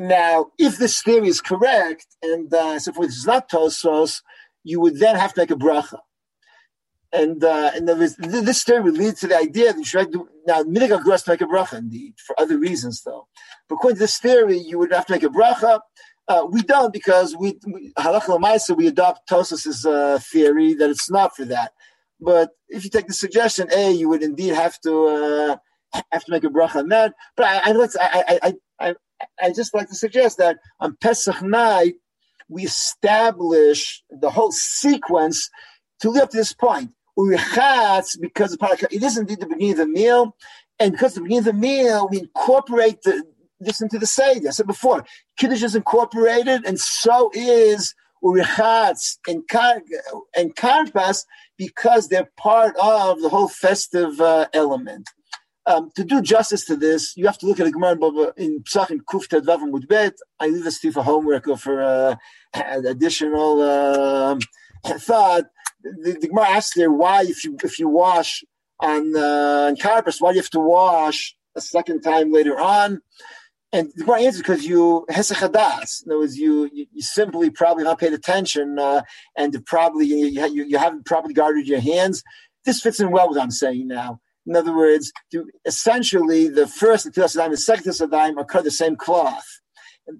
now, if this theory is correct, and uh, so forth, it's not Tosfos, you would then have to make a bracha. And uh, and this theory would lead to the idea that you should now minig agros to make a bracha indeed for other reasons though. But according to this theory, you would have to make a bracha. Uh, we don't because we, we halach we adopt Tosfos's uh, theory that it's not for that. But if you take the suggestion, a you would indeed have to uh, have to make a bracha on that. But I, I, I, I, I, just like to suggest that on Pesach night, we establish the whole sequence to live up to this point. Urichatz, because it is indeed the beginning of the meal, and because the beginning of the meal, we incorporate the, this into the Seder. I said before, Kiddush is incorporated, and so is Urichatz and, Kar- and Karpas because they're part of the whole festive uh, element. Um, to do justice to this, you have to look at the Gemara in Psach and Kuf Tedvav with Bet. I leave this to you for homework or for uh, [laughs] additional uh, [laughs] thought. The, the Gemara asks there why, if you if you wash on uh, on why do you have to wash a second time later on? And the Gemara answers because you hesechadas. In other words, you, you, you simply probably not paid attention, uh, and probably you, you, you haven't properly guarded your hands. This fits in well with what I'm saying now. In other words, essentially, the first and the second are cut the same cloth.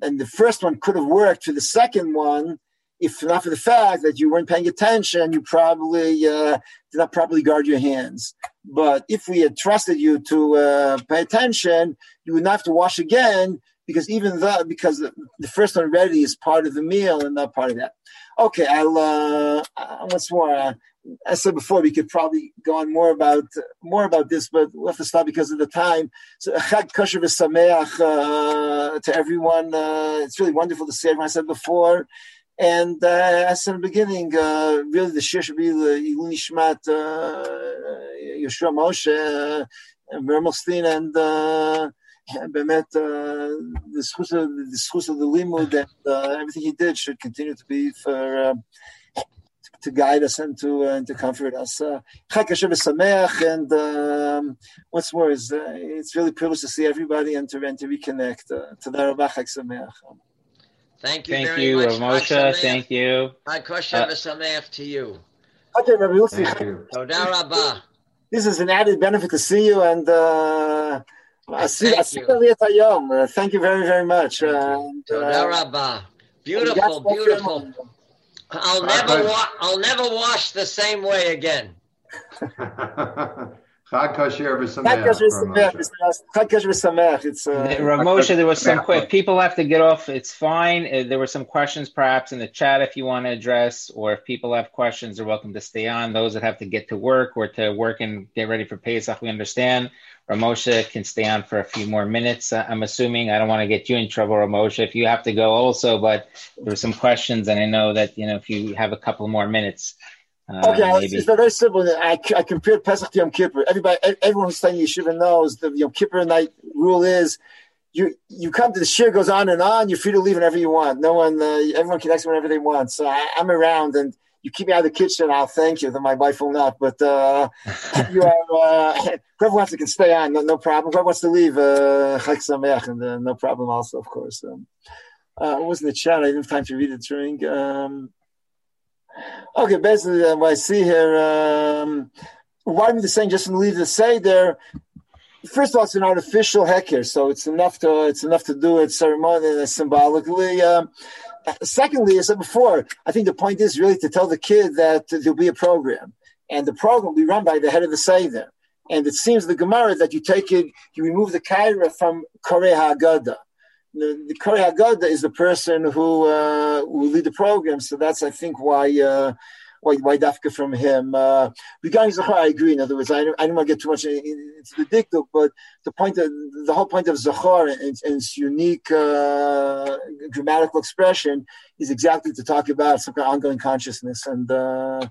And, the first one could have worked for the second one if not for the fact that you weren't paying attention, you probably uh, did not properly guard your hands. But if we had trusted you to uh, pay attention, you would not have to wash again because even though because the, the, first one already is part of the meal and not part of that. Okay, I'll uh, once more. Uh, I said before, we could probably go on more about more about this, but we'll have to stop because of the time. So, Chag Kosher v'Sameach uh, to everyone. Uh, it's really wonderful to see everyone. I said before, and uh, as in the beginning, uh, really the shir should be the iluy nishmat, uh, Yeshua Moshe, uh, Mermelstein, and uh, Bemet, uh, the schus of the the limud and uh, everything he did should continue to be for. Uh, to guide us and to uh, and to comfort us. Uh, and um, what's more is uh, it's really privileged to see everybody and to and to reconnect. Uh, to the Rabbi Sameach. Thank you thank very you, much. Moshe. Thank you. Kosher uh, to you. Okay, Rabbi Yossi. Thank you. This is an added benefit to see you and. Uh, thank, you. Uh, thank you very, very much. Thank you. Uh, beautiful, beautiful. I'll never, wa- I'll never wash the same way again. [laughs] Chag kosher v'sameach. Chag kosher v'sameach. It's uh, Rav Moshe. There was some quick. People have to get off. It's fine. Uh, there were some questions, perhaps in the chat, if you want to address, or if people have questions, they're welcome to stay on. Those that have to get to work or to work and get ready for Pesach, we understand. Rav Moshe can stay on for a few more minutes. Uh, I'm assuming. I don't want to get you in trouble, Rav Moshe, if you have to go also. But there were some questions, and I know that you know if you have a couple more minutes. Uh, okay, it's, it's, very simple. I, I compared Pesach to Yom Kippur. Everybody, everyone who's studying Yeshiva knows the Yom Kippur night rule is you you come to the shir goes on and on. You're free to leave whenever you want. No one, uh, everyone can exit whenever they want. So I, am around, and you keep me out of the kitchen. I'll thank you. Then my wife will not. But uh, you are uh, [laughs] whoever wants to can stay on. No, no problem. Whoever wants to leave, uh, [laughs] and uh, no problem. Also, of course. Um, uh, it wasn't the chat. I didn't have time to read it during. Um, Okay, basically, uh, what I see here, um, why am I saying just leave the say there? First of all, it's an artificial heker, so it's enough to it's enough to do it ceremonially, symbolically. Um, secondly, as I said before, I think the point is really to tell the kid that there'll be a program, and the program will be run by the head of the Seder. And it seems the Gemara that you take it, you remove the ke'arah from Korei Haggadah the, the Kari Haggadah is the person who uh, will lead the program. So that's, I think, why uh, why, why dafka from him. Uh, regarding I agree. In other words, I, I don't want to get too much into the dikduk, but the point of the whole point of Zachar and, and its unique uh, grammatical expression is exactly to talk about some kind of ongoing consciousness and. Uh,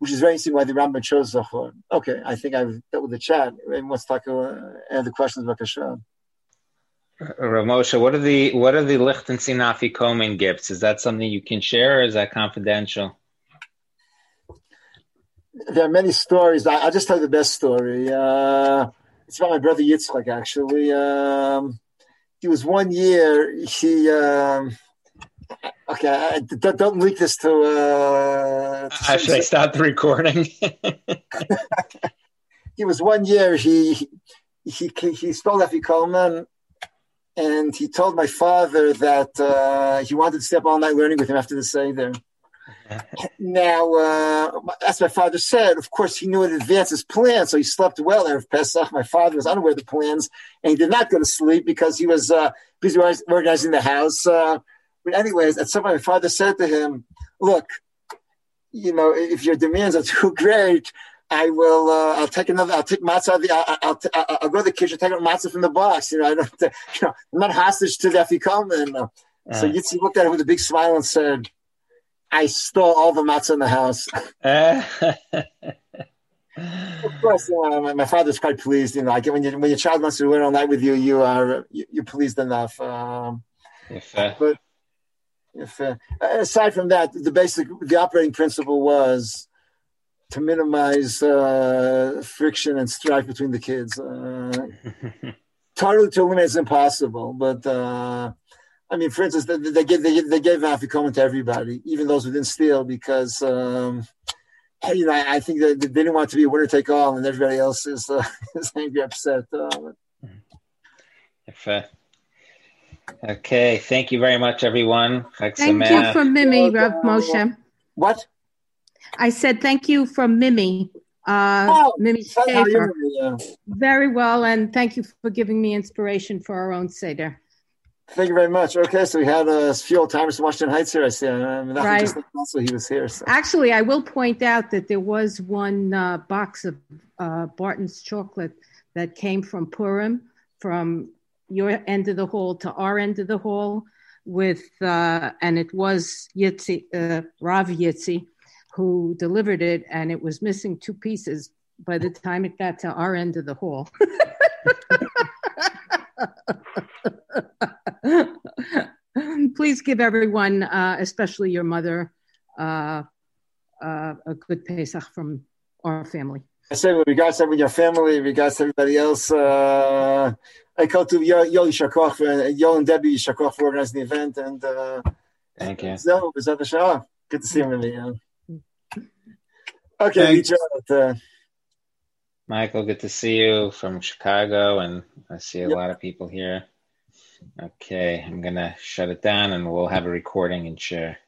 which is very interesting why the Rambam chose Zachor. Okay, I think I've dealt with the chat. Anyone wants to talk uh, any questions about Kashan? Rav Moshe, what are the what are the Lichtenstein Afikomen gifts? Is that something you can share, or is that confidential? There are many stories. I, will just tell you the best story. Uh, it's about my brother Yitzchak. Actually, um, he was one year. He um, okay. don't, don't, leak this to. Uh, to uh, should I stop the recording? [laughs] [laughs] he was one year. He he he, he stole Afikomen and he told my father that uh, he wanted to stay up all night learning with him after the Seder. Now, uh, as my father said, of course, he knew in advance his plan, so he slept well there of Pesach. My father was unaware of the plans, and he did not go to sleep because he was uh, busy organizing the house. Uh, but anyways, at some point, my father said to him, look, you know, if your demands are [laughs] too great, I will. Uh, I'll take another. I'll take matzah. I'll, I'll, I'll, I'll, go to the kitchen, take out matzah from the box. You know, I don't. [laughs] You know, I'm not hostage to the afikomen. Uh, uh, so Yitzi looked at him with a big smile and said, "I stole all the matzah in the house." [laughs] of course, uh, my, my, father's quite pleased. You know, like when you, when your child wants to win all night with you, you are you, are pleased enough. Um, if, uh, but if uh, aside from that, the basic the operating principle was to minimize uh, friction and strife between the kids. Uh, [laughs] totally to eliminate is impossible, but uh, I mean, for instance, they, they gave they, they gave Afikomen to everybody, even those who didn't steal, because um, hey, you know, I, I think that they didn't want to be a winner take all, and everybody else is uh, [laughs] is angry, upset. Uh, if, uh, okay, thank you very much, everyone. Thank you from Mimi, Rav Moshe. What? I said thank you from Mimi. Uh, oh, Mimi Schaefer. Very well, and thank you for giving me inspiration for our own Seder. Thank you very much. Okay, so we had a few old timers from Washington Heights here. I see. I mean, right. Just also he was here. So. Actually, I will point out that there was one uh, box of uh, Barton's chocolate that came from Purim, from your end of the hall to our end of the hall, with uh, and it was Yitzi, uh, Rav Yitzi, who delivered it, and it was missing two pieces by the time it got to our end of the hall. [laughs] [laughs] Please give everyone, uh, especially your mother, uh, uh, a good Pesach from our family. I say with regards to your family, regards to everybody else, uh, I call to Yo, Yo Shakoch, uh, Yo and Debbie Shakoch for organizing the event. And uh, thank you. So, is that the show? Good to see you, Mimi. Yeah. Okay, reach out. Uh, Michael, good to see you from Chicago, and I see a yep. lot of people here. Okay, I'm gonna shut it down, and we'll have a recording and share.